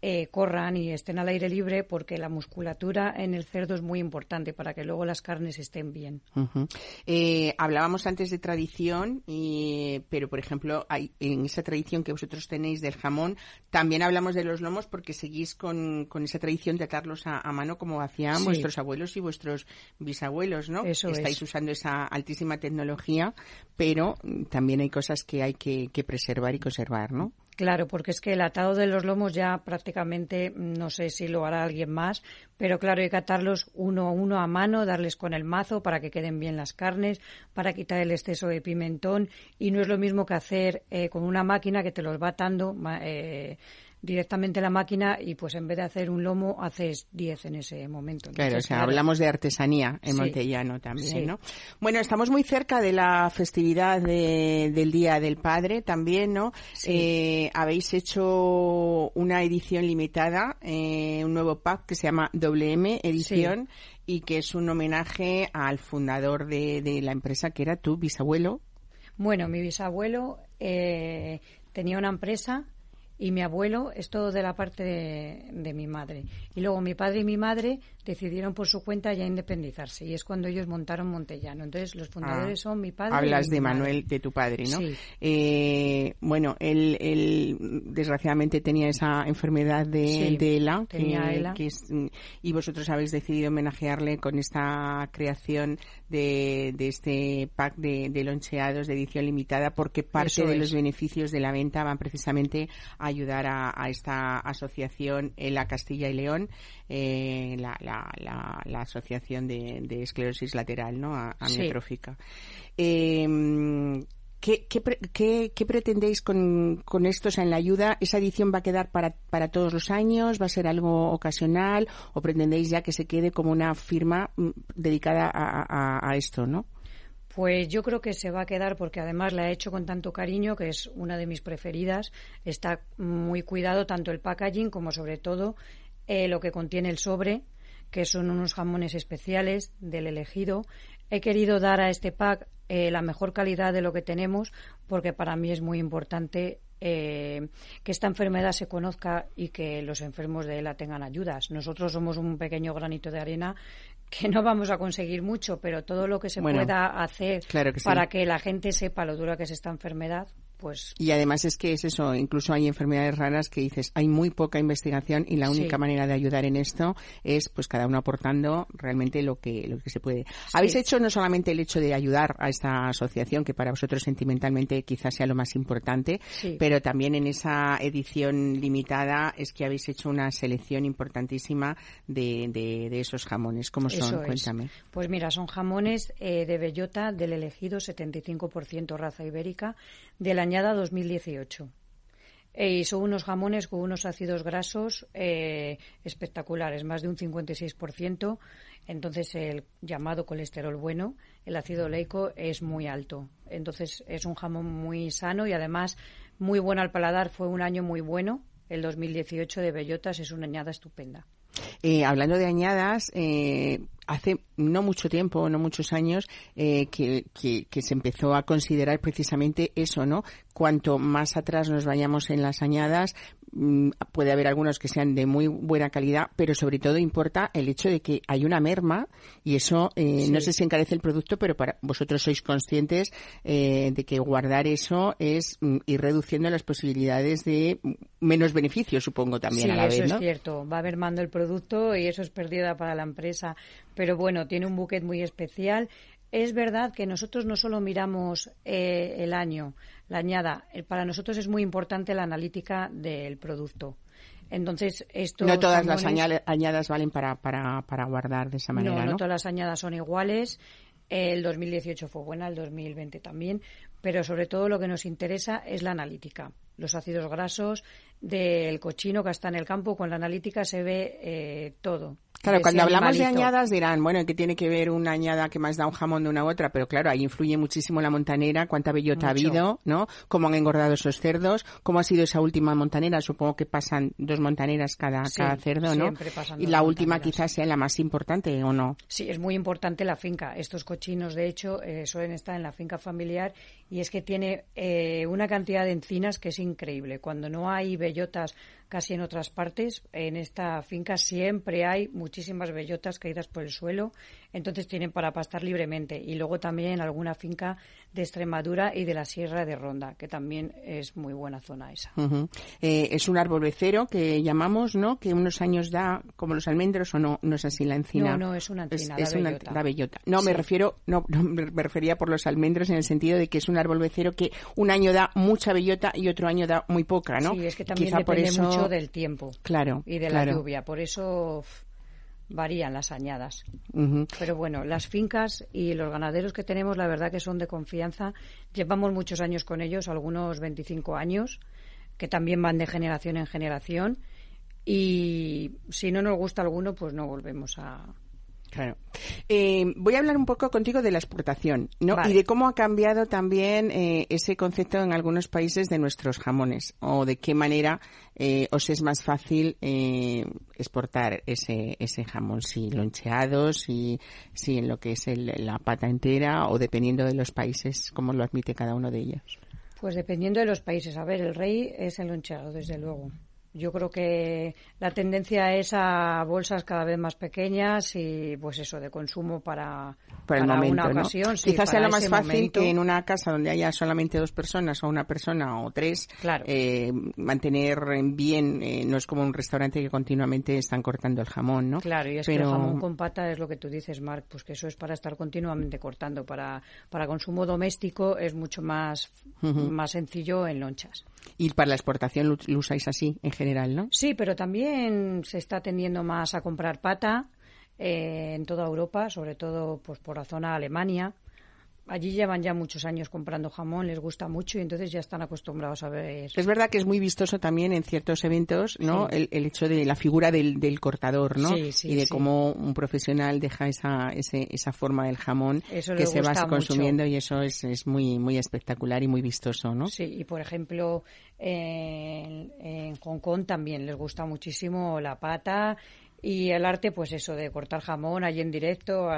eh, corran y estén al aire libre, porque la musculatura en el cerdo es muy importante para que luego las carnes estén bien. Eh, hablábamos antes de tradición, y, pero por ejemplo, hay, en esa tradición que vosotros tenéis del jamón, también hablamos de los lomos porque seguís con, con esa tradición de atarlos a, a mano como hacían Sí. vuestros abuelos y vuestros bisabuelos, ¿no? Eso Estáis es. usando esa altísima tecnología, pero mm, también hay cosas que hay que, que preservar y conservar, ¿no? Claro, porque es que el atado de los lomos ya prácticamente mm, no sé si lo hará alguien más, pero claro, hay que atarlos uno a uno a mano, darles con el mazo para que queden bien las carnes, para quitar el exceso de pimentón y no es lo mismo que hacer eh, con una máquina que te los va atando. Eh, directamente la máquina y pues en vez de hacer un lomo haces 10 en ese momento. claro, o sea, hablamos de artesanía en Montellano también, ¿no? Bueno, estamos muy cerca de la festividad del Día del Padre también, ¿no? Eh, habéis hecho una edición limitada, eh, un nuevo pack que se llama WM Edición y que es un homenaje al fundador de, de la empresa que era tu bisabuelo. Bueno, mi bisabuelo eh, tenía una empresa y mi abuelo es todo de la parte de, mi madre. Y luego mi padre y mi madre decidieron por su cuenta ya independizarse y es cuando ellos montaron Montellano. Entonces los fundadores ah, son mi padre. Hablas y de Manuel, de tu padre, ¿no? Eh, bueno, él, desgraciadamente tenía esa enfermedad de, ELA, y vosotros habéis decidido homenajearle con esta creación de, este pack de, loncheados de edición limitada porque parte de los beneficios de la venta van precisamente a ayudar a, esta asociación en la Castilla y León, eh, la, la, asociación de, esclerosis lateral, ¿no? Amiotrófica. Em, ¿Qué, qué, pretendéis con, con esto? en la ayuda, ¿esa edición va a quedar para, para todos los años? ¿Va a ser algo ocasional? ¿O pretendéis ya que se quede como una firma mm, dedicada a, a esto, no? Pues yo creo que se va a quedar porque además la he hecho con tanto cariño que es una de mis preferidas. Está muy cuidado tanto el packaging como sobre todo eh, lo que contiene el sobre, que son unos jamones especiales del elegido. He querido dar a este pack eh, la mejor calidad de lo que tenemos porque para mí es muy importante eh, que esta enfermedad se conozca y que los enfermos de ELA tengan ayudas. Nosotros somos un pequeño granito de arena que no vamos a conseguir mucho, pero todo lo que se pueda hacer para que la gente sepa lo dura que es esta enfermedad, pues y además es que es eso, incluso hay enfermedades raras que dices, hay muy poca investigación y la única manera de ayudar en esto es pues cada uno aportando realmente lo que lo que se puede. Habéis hecho no solamente el hecho de ayudar a esta asociación que para vosotros sentimentalmente quizás sea lo más importante, pero también en esa edición limitada es que habéis hecho una selección importantísima de, de, esos jamones. ¿Cómo son? Cuéntame. Pues mira, son jamones eh, de bellota del elegido 75% raza ibérica del año añada 2018. y son unos jamones con unos ácidos grasos eh, espectaculares, más de un 56%. Entonces, el llamado colesterol bueno, el ácido oleico, es muy alto. Entonces, es un jamón muy sano y además muy bueno al paladar. Fue un año muy bueno. El 2018 de bellotas es una añada estupenda. Eh, hablando de añadas, eh, hace no mucho tiempo, no muchos años, eh, que, que, se empezó a considerar precisamente eso, ¿no? Cuanto más atrás nos vayamos en las añadas, puede haber algunos que sean de muy buena calidad, pero sobre todo importa el hecho de que hay una merma y eso eh, no sé si encarece el producto, pero para vosotros sois conscientes eh, de que guardar eso es mm, ir reduciendo las posibilidades de menos beneficios, supongo también a la vez, eso es cierto. Va mermando el producto y eso es pérdida para la empresa pero bueno, tiene un buquet muy especial. Es verdad que nosotros no solo miramos eh, el año, la añada, eh, para nosotros es muy importante la analítica del producto. Entonces, esto. No todas las añadas valen para, para, para, guardar de esa manera. No, no, todas las añadas son iguales. El 2018 fue buena, el 2020 también, pero sobre todo lo que nos interesa es la analítica. Los ácidos grasos del cochino que está en el campo, con la analítica se ve eh, todo. Claro, cuando hablamos de añadas dirán, bueno, ¿qué tiene que ver una añada que más da un jamón de una u otra? Pero claro, ahí influye muchísimo la montanera, cuánta bellota ha habido, ¿no? Cómo han engordado esos cerdos, cómo ha sido esa última montanera. Supongo que pasan dos montaneras cada, cada cerdo, ¿no? y la última quizás sea la más importante, ¿o no? Sí, es muy importante la finca. Estos cochinos, de hecho, eh, suelen estar en la finca familiar y es que tiene eh, una cantidad de encinas que es increíble. Cuando no hay bellotas casi en otras partes. En esta finca siempre hay muchísimas bellotas caídas por el suelo. Entonces tienen para pastar libremente. Y luego también en alguna finca de Extremadura y de la Sierra de Ronda, que también es muy buena zona esa. Eh, es un árbol becero que llamamos, ¿no? Que unos años da como los almendros o no, no es así la encina. No, no, es una encina, es, la, bellota. No, me refiero, no, me refería por los almendros en el sentido de que es un árbol becero que un año da mucha bellota y otro año da muy poca, ¿no? Sí, es que también depende mucho del tiempo. Claro. Y de la lluvia. Por eso varían las añadas. Pero bueno, las fincas y los ganaderos que tenemos, la verdad que son de confianza. Llevamos muchos años con ellos, algunos 25 años, que también van de generación en generación. Y si no nos gusta alguno, pues no volvemos a, Claro. Eh, voy a hablar un poco contigo de la exportación, ¿no? Y de cómo ha cambiado también eh, ese concepto en algunos países de nuestros jamones, o de qué manera eh, os es más fácil exportar ese, ese jamón, si loncheado, si, si en lo que es la pata entera, o dependiendo de los países, cómo lo admite cada uno de ellos. Pues dependiendo de los países. A ver, el rey es el loncheado, desde luego. Yo creo que la tendencia es a bolsas cada vez más pequeñas y pues eso de consumo para, una ocasión. Quizás sea lo más fácil que en una casa donde haya solamente dos personas o una persona o tres, eh, mantener bien, eh, no es como un restaurante que continuamente están cortando el jamón, ¿no? Claro, y es que el jamón con pata es lo que tú dices, Marc, pues que eso es para estar continuamente cortando. Para, para consumo doméstico es mucho más, más sencillo en lonchas. Y para la exportación lo, usáis así en general, ¿no? Sí, pero también se está tendiendo más a comprar pata eh, en toda Europa, sobre todo pues por la zona Alemania allí llevan ya muchos años comprando jamón, les gusta mucho y entonces ya están acostumbrados a ver. Es verdad que es muy vistoso también en ciertos eventos, ¿no? El, hecho de la figura del, cortador, ¿no? y de cómo un profesional deja esa, esa forma del jamón que se va consumiendo y eso es, es muy, muy espectacular y muy vistoso, ¿no? Sí, y por ejemplo, en, en Hong Kong también les gusta muchísimo la pata y el arte, pues eso, de cortar jamón allí en directo,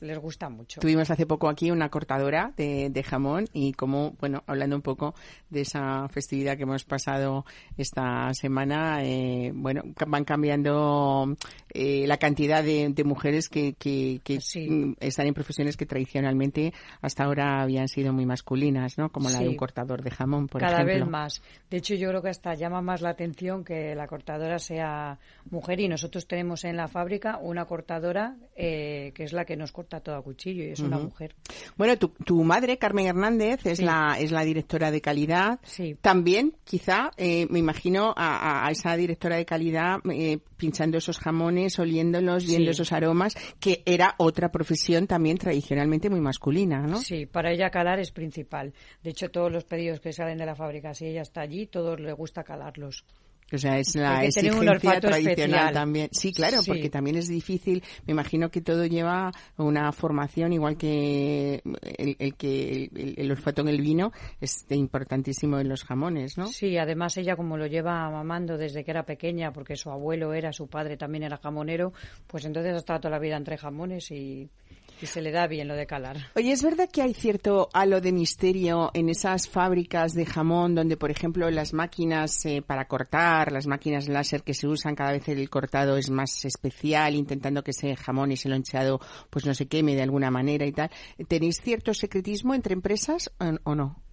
les gusta mucho. Tuvimos hace poco aquí una cortadora de, jamón y como, bueno, hablando un poco de esa festividad que hemos pasado esta semana, eh, bueno, van cambiando eh, la cantidad de, mujeres que, que, mm, están en profesiones que tradicionalmente hasta ahora habían sido muy masculinas, ¿no? Como la de un cortador de jamón, por Cada ejemplo. Cada vez más. De hecho, yo creo que hasta llama más la atención que la cortadora sea mujer y nosotros tenemos en la fábrica una cortadora eh, que es la que nos corta todo a cuchillo y es una mujer. Bueno, tu, tu, madre, Carmen Hernández, es, la, es la directora de calidad. Sí. También, quizá, eh, me imagino a, esa directora de calidad eh, pinchando esos jamones, oliéndolos, viendo esos aromas, que era otra profesión también tradicionalmente muy masculina, ¿no? Sí, para ella calar es principal. De hecho, todos los pedidos que salen de la fábrica, si ella está allí, todos le gusta calarlos. O sea, es la exigencia tradicional también. Sí, claro, porque también es difícil. Me imagino que todo lleva una formación, igual que el, que el, olfato en el vino es importantísimo en los jamones, ¿no? Sí, además ella como lo lleva mamando desde que era pequeña, porque su abuelo era, su padre también era jamonero, pues entonces ha estado toda la vida entre jamones y y se le da bien lo de calar. Oye, ¿es verdad que hay cierto halo de misterio en esas fábricas de jamón donde, por ejemplo, las máquinas eh, para cortar, las máquinas láser que se usan, cada vez el cortado es más especial, intentando que ese jamón y ese loncheado pues no se queme de alguna manera y tal? ¿Tenéis cierto secretismo entre empresas o no?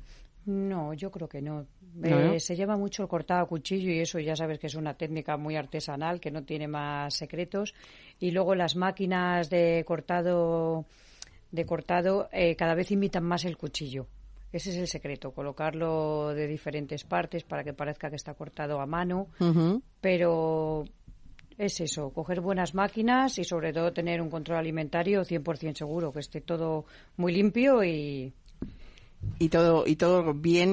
No, yo creo que no. Eh, se lleva mucho el cortado a cuchillo y eso ya sabes que es una técnica muy artesanal que no tiene más secretos. Y luego las máquinas de cortado, de cortado eh, cada vez imitan más el cuchillo. Ese es el secreto, colocarlo de diferentes partes para que parezca que está cortado a mano. Pero es eso, coger buenas máquinas y sobre todo tener un control alimentario 100% seguro, que esté todo muy limpio y, y todo y todo bien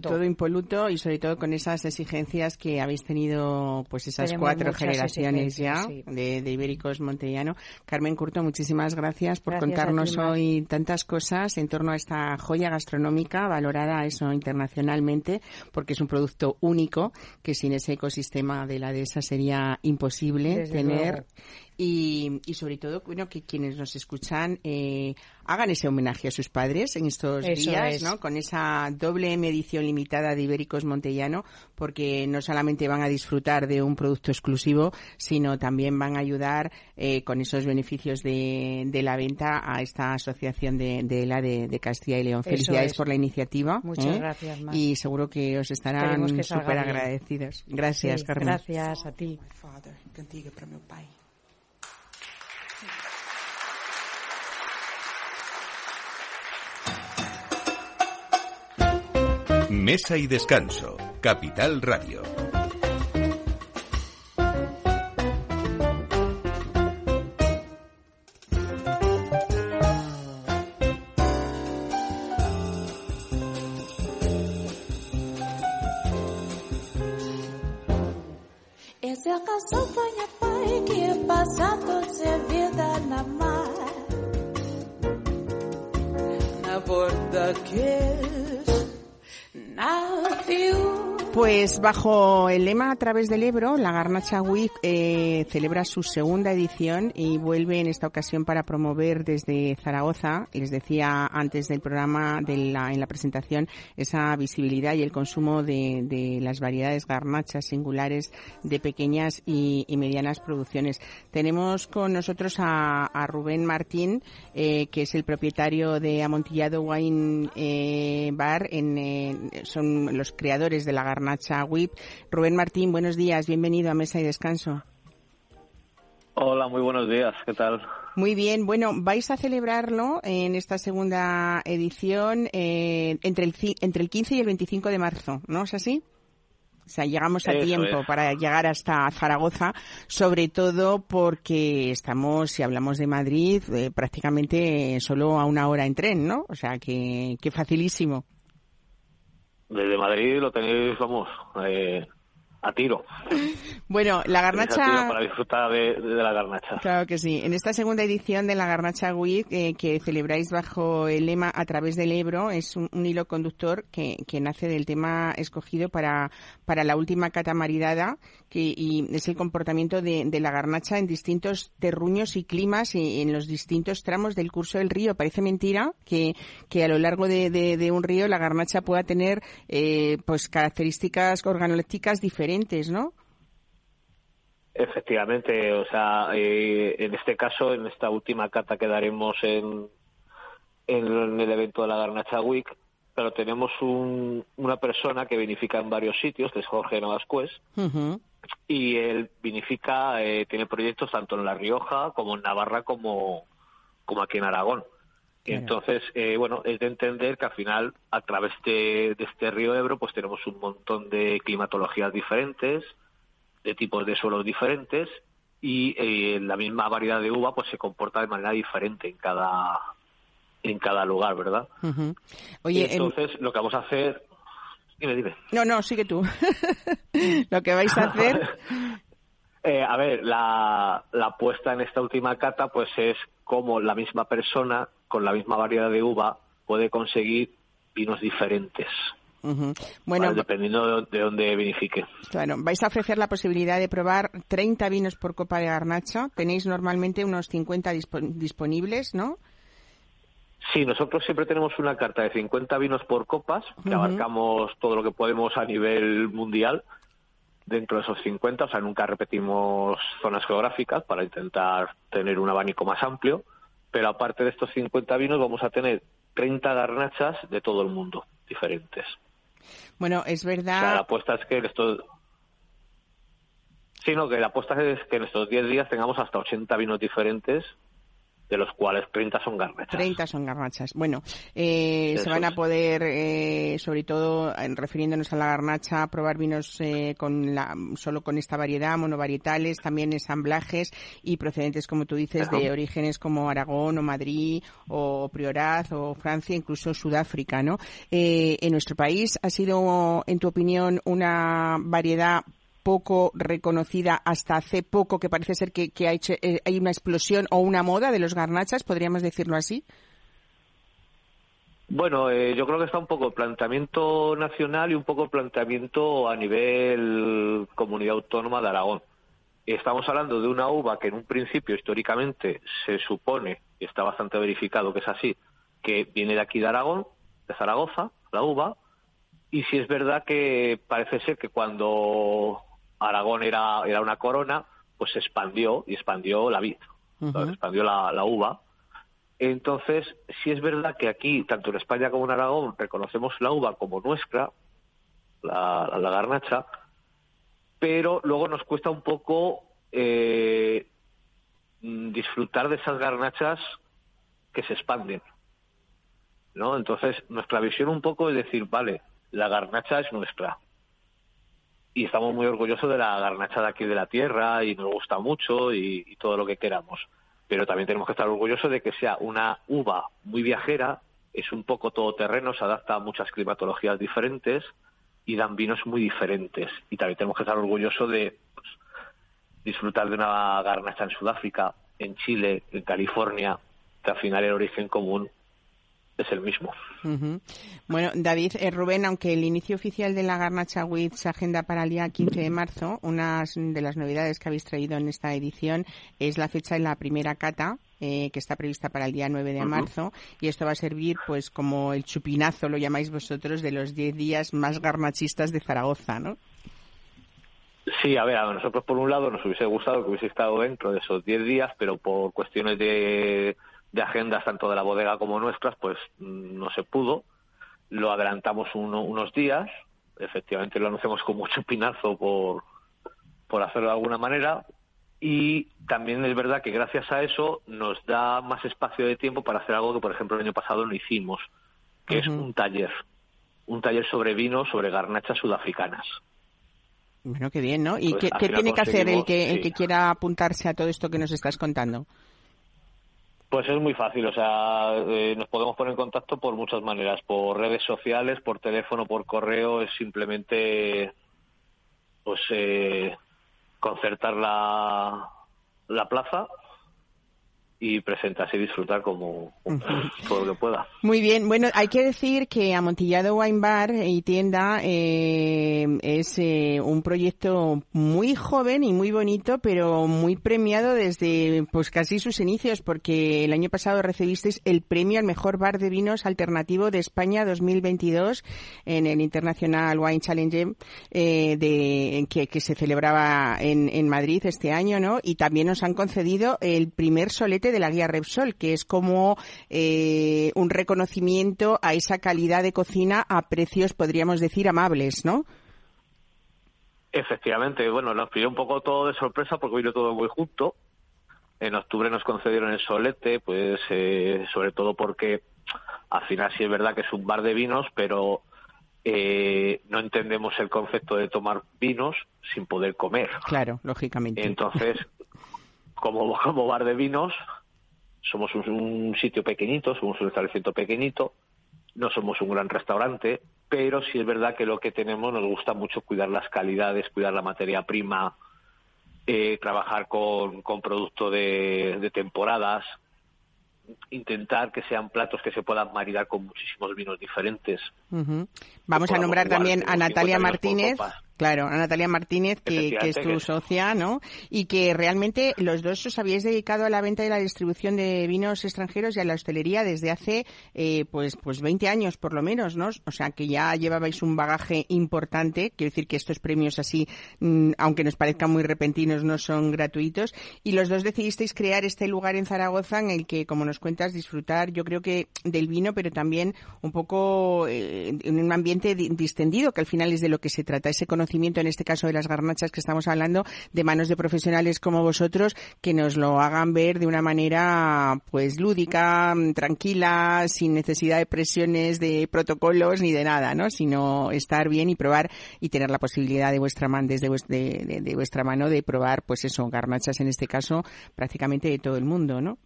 todo impoluto. y sobre todo con esas exigencias que habéis tenido pues esas cuatro generaciones ya de, Ibéricos Montellano. Carmen Curto muchísimas gracias por contarnos hoy tantas cosas en torno a esta joya gastronómica valorada eso internacionalmente porque es un producto único que sin ese ecosistema de la dehesa sería imposible tener y, y, sobre todo bueno que quienes nos escuchan eh, hagan ese homenaje a sus padres en estos días, ¿no? Con esa doble edición limitada de Ibéricos Montellano, porque no solamente van a disfrutar de un producto exclusivo, sino también van a ayudar eh, con esos beneficios de, la venta a esta asociación de, la de, Castilla y León. Felicidades por la iniciativa. Muchas ¿eh? gracias, Y seguro que os estarán súper agradecidos. Gracias, Carmen. Gracias a ti. Mesa y descanso. Capital Radio. Pues bajo el lema A través del Ebro, la Garnacha Week eh, celebra su segunda edición y vuelve en esta ocasión para promover desde Zaragoza, les decía antes del programa, en la presentación, esa visibilidad y el consumo de, las variedades garnachas singulares de pequeñas y, medianas producciones. Tenemos con nosotros a, Rubén Martín, eh, que es el propietario de Amontillado Wine eh, Bar, son los creadores de la garnacha WIP. Rubén Martín, buenos días, bienvenido a Mesa y Descanso. Hola, muy buenos días, ¿qué tal? Muy bien, bueno, vais a celebrarlo en esta segunda edición eh, entre, el, entre el 15 y el 25 de marzo, ¿no es así? O sea, llegamos a tiempo para llegar hasta Zaragoza, sobre todo porque estamos, si hablamos de Madrid, eh, prácticamente solo a una hora en tren, ¿no? O sea, que, que facilísimo. Desde Madrid lo tenéis, vamos, eh, a tiro. Bueno, la garnacha... Para disfrutar de, la garnacha. Claro que sí. En esta segunda edición de la Garnacha Week, eh, que celebráis bajo el lema A través del Ebro, es un, hilo conductor que, que, nace del tema escogido para, para la última catamaridada, que y es el comportamiento de, de, la garnacha en distintos terruños y climas y en los distintos tramos del curso del río. Parece mentira que, que a lo largo de, de un río la garnacha pueda tener eh, pues características organolépticas diferentes ¿no? Efectivamente, o sea, eh, en este caso, en esta última cata que daremos en, en el evento de la Garnacha Week, pero tenemos una persona que vinifica en varios sitios, que es Jorge Navascués, y él vinifica, eh, tiene proyectos tanto en La Rioja como en Navarra como, como aquí en Aragón. Entonces, eh, bueno, es de entender que al final, a través de, este río Ebro, pues tenemos un montón de climatologías diferentes, de tipos de suelos diferentes, y eh, la misma variedad de uva pues se comporta de manera diferente en cada en cada lugar, ¿verdad? Oye, entonces lo que vamos a hacer dime, dime. No, no, sigue tú. lo que vais a hacer eh, a ver, la, la apuesta en esta última cata pues es como la misma persona con la misma variedad de uva puede conseguir vinos diferentes. Bueno, dependiendo de, dónde vinifique. Claro, vais a ofrecer la posibilidad de probar 30 vinos por copa de garnacha. Tenéis normalmente unos 50 disponibles, ¿no? Sí, nosotros siempre tenemos una carta de 50 vinos por copas, que abarcamos todo lo que podemos a nivel mundial dentro de esos 50, o sea, nunca repetimos zonas geográficas para intentar tener un abanico más amplio pero aparte de estos 50 vinos vamos a tener 30 garnachas de todo el mundo, diferentes. Bueno, es verdad. la apuesta es que en estos. Sí, no, que la apuesta es que en estos 10 días tengamos hasta 80 vinos diferentes de los cuales 30 son garnachas. 30 son garnachas. Bueno, eh, se van a poder, eh, sobre todo refiriéndonos a la garnacha, probar vinos eh, con la, solo con esta variedad, monovarietales, también ensamblajes y procedentes, como tú dices, de orígenes como Aragón o Madrid o Priorat o Francia, incluso Sudáfrica, ¿no? en nuestro país ha sido, en tu opinión, una variedad poco reconocida hasta hace poco, que parece ser que, que hecho, eh, hay una explosión o una moda de los garnachas, podríamos decirlo así? Bueno, eh, yo creo que está un poco planteamiento nacional y un poco planteamiento a nivel comunidad autónoma de Aragón. Estamos hablando de una uva que en un principio históricamente se supone y está bastante verificado que es así, que viene de aquí de Aragón, de Zaragoza, la uva, y si es verdad que parece ser que cuando Aragón era, era una corona, pues se expandió y expandió la vid, expandió la, uva. Entonces, si es verdad que aquí, tanto en España como en Aragón, reconocemos la uva como nuestra, la, la garnacha, pero luego nos cuesta un poco eh, disfrutar de esas garnachas que se expanden. ¿no? Entonces, nuestra visión un poco es decir, vale, la garnacha es nuestra. Y estamos muy orgullosos de la garnacha de aquí de la tierra y nos gusta mucho y, todo lo que queramos. Pero también tenemos que estar orgullosos de que sea una uva muy viajera, es un poco todoterreno, se adapta a muchas climatologías diferentes y dan vinos muy diferentes. Y también tenemos que estar orgullosos de pues, disfrutar de una garnacha en Sudáfrica, en Chile, en California, que al final el origen común es el mismo. Bueno, David, eh, Rubén, aunque el inicio oficial de la Garnacha WIT se agenda para el día 15 de marzo, una de las novedades que habéis traído en esta edición es la fecha de la primera cata, eh, que está prevista para el día 9 de marzo, y esto va a servir pues como el chupinazo, lo llamáis vosotros, de los 10 días más garnachistas de Zaragoza, ¿no? Sí, a ver, a nosotros por un lado nos hubiese gustado que hubiese estado dentro de esos 10 días, pero por cuestiones de de agendas tanto de la bodega como nuestras, pues mm, no se pudo. Lo adelantamos unos días, efectivamente lo anunciamos con mucho pinazo por, por hacerlo de alguna manera, y también es verdad que gracias a eso nos da más espacio de tiempo para hacer algo que, por ejemplo, el año pasado no hicimos, que es un taller, un taller sobre vino, sobre garnachas sudafricanas. Bueno, qué bien, ¿no? ¿Y qué, tiene que hacer el que, el que quiera apuntarse a todo esto que nos estás contando? Pues es muy fácil, o sea, eh, nos podemos poner en contacto por muchas maneras, por redes sociales, por teléfono, por correo, es simplemente pues eh, concertar la, la plaza y presentarse y disfrutar como, todo lo que pueda. Muy bien, bueno, hay que decir que Amontillado Wine Bar y tienda eh, es eh, un proyecto muy joven y muy bonito, pero muy premiado desde pues casi sus inicios, porque el año pasado recibisteis el premio al mejor bar de vinos alternativo de España 2022 en el International Wine Challenge eh, de, que, que, se celebraba en, en Madrid este año, ¿no? Y también nos han concedido el primer solete de la guía Repsol, que es como eh, un reconocimiento a esa calidad de cocina a precios, podríamos decir, amables, ¿no? Efectivamente, bueno, nos pidió un poco todo de sorpresa porque vino todo muy junto. En octubre nos concedieron el solete, pues eh, sobre todo porque al final sí es verdad que es un bar de vinos, pero eh, no entendemos el concepto de tomar vinos sin poder comer. Claro, lógicamente. Entonces, como, como bar de vinos, somos un, sitio pequeñito, somos un establecimiento pequeñito, no somos un gran restaurante, pero sí es verdad que lo que tenemos nos gusta mucho cuidar las calidades, cuidar la materia prima, eh, trabajar con, con producto de, de temporadas, intentar que sean platos que se puedan maridar con muchísimos vinos diferentes. Vamos a nombrar también a Natalia Martínez. Claro, a Natalia Martínez, que, es tu socia, ¿no? Y que realmente los dos os habéis dedicado a la venta y la distribución de vinos extranjeros y a la hostelería desde hace, eh, pues, pues 20 años por lo menos, ¿no? O sea, que ya llevabais un bagaje importante. Quiero decir que estos premios así, mm, aunque nos parezcan muy repentinos, no son gratuitos. Y los dos decidisteis crear este lugar en Zaragoza en el que, como nos cuentas, disfrutar, yo creo que del vino, pero también un poco eh, en un ambiente distendido, que al final es de lo que se trata, ese conocimiento en este caso de las garnachas que estamos hablando, de manos de profesionales como vosotros, que nos lo hagan ver de una manera pues lúdica, tranquila, sin necesidad de presiones, de protocolos ni de nada, ¿no? Sino estar bien y probar y tener la posibilidad de vuestra man, desde de, vuestra mano de probar, pues eso, garnachas en este caso, prácticamente de todo el mundo, ¿no?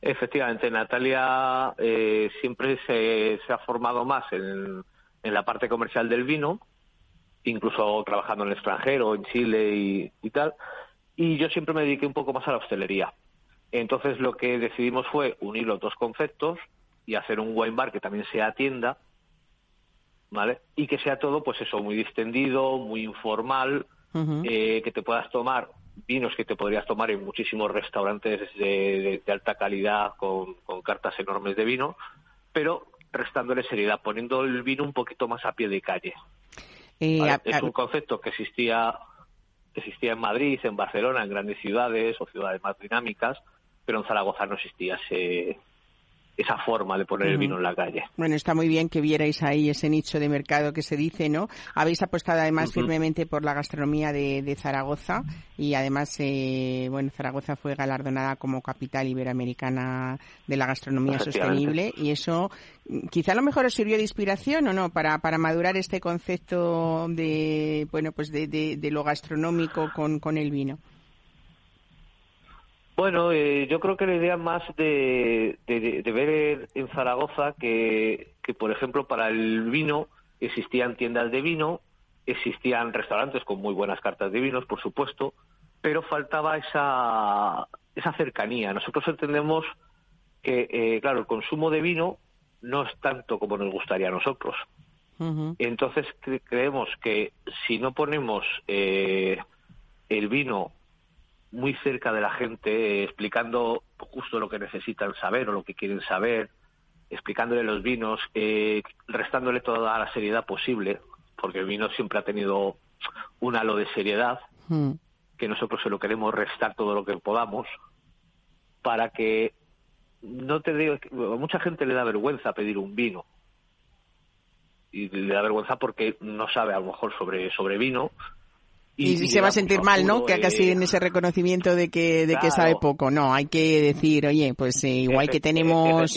Efectivamente, Natalia eh, siempre se, ha formado más en, la parte comercial del vino incluso trabajando en el extranjero, en Chile y, tal. Y yo siempre me dediqué un poco más a la hostelería. Entonces lo que decidimos fue unir los dos conceptos y hacer un wine bar que también sea tienda, ¿vale? Y que sea todo, pues eso, muy distendido, muy informal, eh, que te puedas tomar vinos que te podrías tomar en muchísimos restaurantes de, alta calidad con, cartas enormes de vino, pero restándole seriedad, poniendo el vino un poquito más a pie de calle. Eh, es un concepto que existía, existía en Madrid, en Barcelona, en grandes ciudades o ciudades más dinámicas, pero en Zaragoza no existía ese, esa forma de poner el vino en la calle. Bueno, está muy bien que vierais ahí ese nicho de mercado que se dice, ¿no? Habéis apostado además firmemente por la gastronomía de, Zaragoza y además, eh, bueno, Zaragoza fue galardonada como capital iberoamericana de la gastronomía sostenible y eso quizá a lo mejor os sirvió de inspiración o no para, para madurar este concepto de, bueno, pues de, de, lo gastronómico con, con el vino. Bueno, eh, yo creo que la idea más de, ver en Zaragoza que, por ejemplo, para el vino existían tiendas de vino, existían restaurantes con muy buenas cartas de vinos, por supuesto, pero faltaba esa, esa cercanía. Nosotros entendemos que, eh, claro, el consumo de vino no es tanto como nos gustaría a nosotros. Entonces creemos que si no ponemos eh, el vino muy cerca de la gente, explicando justo lo que necesitan saber o lo que quieren saber, explicándole los vinos, eh, restándole toda la seriedad posible, porque el vino siempre ha tenido un halo de seriedad, hmm. que nosotros se lo queremos restar todo lo que podamos, para que no te digo, a mucha gente le da vergüenza pedir un vino, y le da vergüenza porque no sabe a lo mejor sobre, sobre vino, y, se va a sentir mal, ¿no? Que casi en ese reconocimiento de que, de que sabe poco. No, hay que decir, oye, pues eh, igual que tenemos,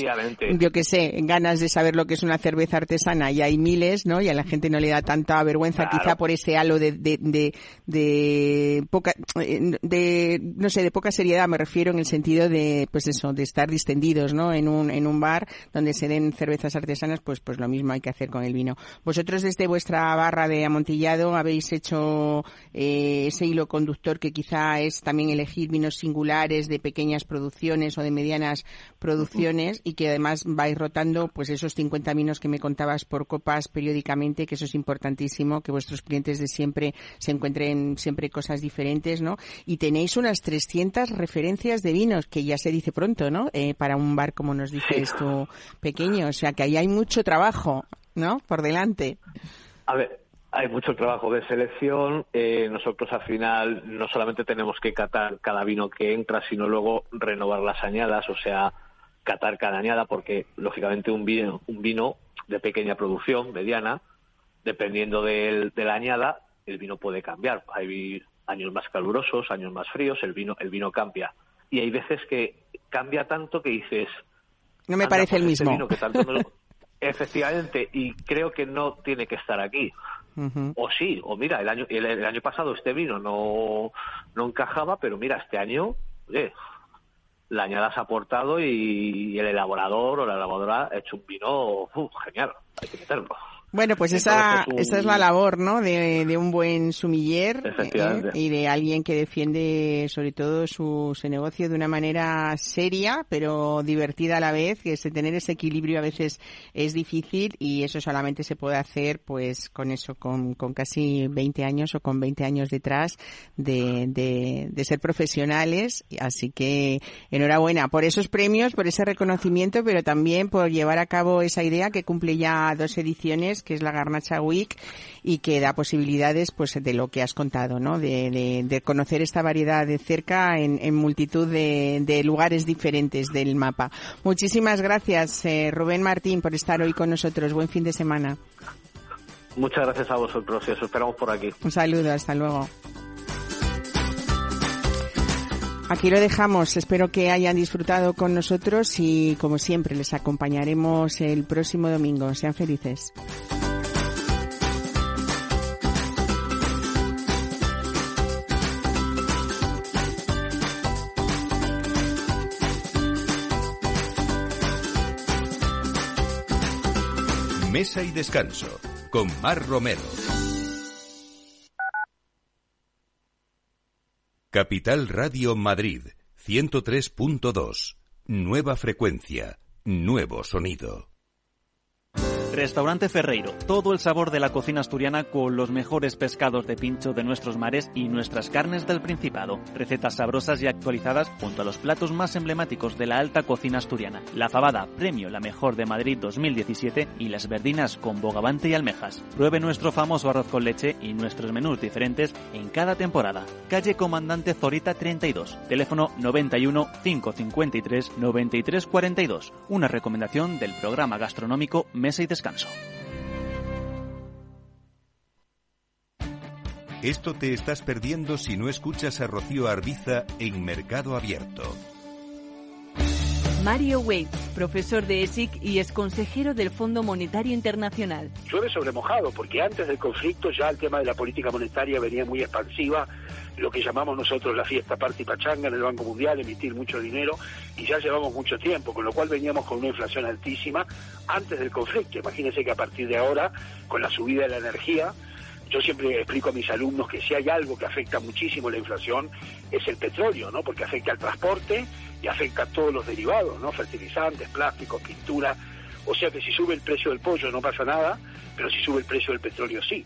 yo que sé, ganas de saber lo que es una cerveza artesana y hay miles, ¿no? Y a la gente no le da tanta vergüenza quizá por ese halo de, de, de, de, poca, eh, de, no sé, de poca seriedad me refiero en el sentido de, pues eso, de estar distendidos, ¿no? En un, en un bar donde se den cervezas artesanas, pues, pues lo mismo hay que hacer con el vino. Vosotros desde vuestra barra de amontillado habéis hecho eh, ese hilo conductor que quizá es también elegir vinos singulares de pequeñas producciones o de medianas producciones y que además vais rotando pues esos 50 vinos que me contabas por copas periódicamente, que eso es importantísimo, que vuestros clientes de siempre se encuentren siempre cosas diferentes, ¿no? Y tenéis unas 300 referencias de vinos, que ya se dice pronto, ¿no? Eh, para un bar, como nos dices tú, pequeño. O sea, que ahí hay mucho trabajo, ¿no? Por delante. A ver, hay mucho trabajo de selección. Eh, nosotros al final no solamente tenemos que catar cada vino que entra, sino luego renovar las añadas, o sea, catar cada añada, porque lógicamente un vino, un vino de pequeña producción, mediana, dependiendo de, la añada, el vino puede cambiar. Hay años más calurosos, años más fríos, el vino, el vino cambia. Y hay veces que cambia tanto que dices. No me parece el pues este mismo. Efectivamente, y creo que no tiene que estar aquí. O sí, o mira, el año, el, año pasado este vino no, no encajaba, pero mira, este año, la añada se ha aportado y, el elaborador o la elaboradora ha hecho un vino genial, hay que meterlo. Bueno, pues esa, esa es la labor, ¿no? De, de un buen sumiller ¿eh? y de alguien que defiende sobre todo su, su, negocio de una manera seria, pero divertida a la vez, que es tener ese equilibrio a veces es difícil y eso solamente se puede hacer pues con eso, con, con casi 20 años o con 20 años detrás de, de, de ser profesionales. Así que enhorabuena por esos premios, por ese reconocimiento, pero también por llevar a cabo esa idea que cumple ya dos ediciones que es la Garnacha Week y que da posibilidades pues de lo que has contado, ¿no? De, conocer esta variedad de cerca en, multitud de, lugares diferentes del mapa. Muchísimas gracias, eh, Rubén Martín, por estar hoy con nosotros. Buen fin de semana. Muchas gracias a vosotros y os esperamos por aquí. Un saludo, hasta luego. Aquí lo dejamos. Espero que hayan disfrutado con nosotros y, como siempre, les acompañaremos el próximo domingo. Sean felices. Mesa y descanso con Mar Romero. Capital Radio Madrid, 103.2. Nueva frecuencia, nuevo sonido. Restaurante Ferreiro, todo el sabor de la cocina asturiana con los mejores pescados de pincho de nuestros mares y nuestras carnes del Principado. Recetas sabrosas y actualizadas junto a los platos más emblemáticos de la alta cocina asturiana. La fabada, premio la mejor de Madrid 2017 y las verdinas con bogavante y almejas. Pruebe nuestro famoso arroz con leche y nuestros menús diferentes en cada temporada. Calle Comandante Zorita 32, teléfono 91 553 93 42. Una recomendación del programa gastronómico Mesa y Descanso. Esto te estás perdiendo si no escuchas a Rocío Arbiza en Mercado Abierto. Mario Wade, profesor de ESIC y es consejero del Fondo Monetario Internacional. Llueve sobre mojado, porque antes del conflicto ya el tema de la política monetaria venía muy expansiva, lo que llamamos nosotros la fiesta party pachanga en el Banco Mundial, emitir mucho dinero, y ya llevamos mucho tiempo, con lo cual veníamos con una inflación altísima antes del conflicto. Imagínense que a partir de ahora, con la subida de la energía, yo siempre explico a mis alumnos que si hay algo que afecta muchísimo la inflación es el petróleo, ¿no? Porque afecta al transporte y afecta a todos los derivados, ¿no? Fertilizantes, plásticos, pintura. O sea que si sube el precio del pollo no pasa nada, pero si sube el precio del petróleo sí.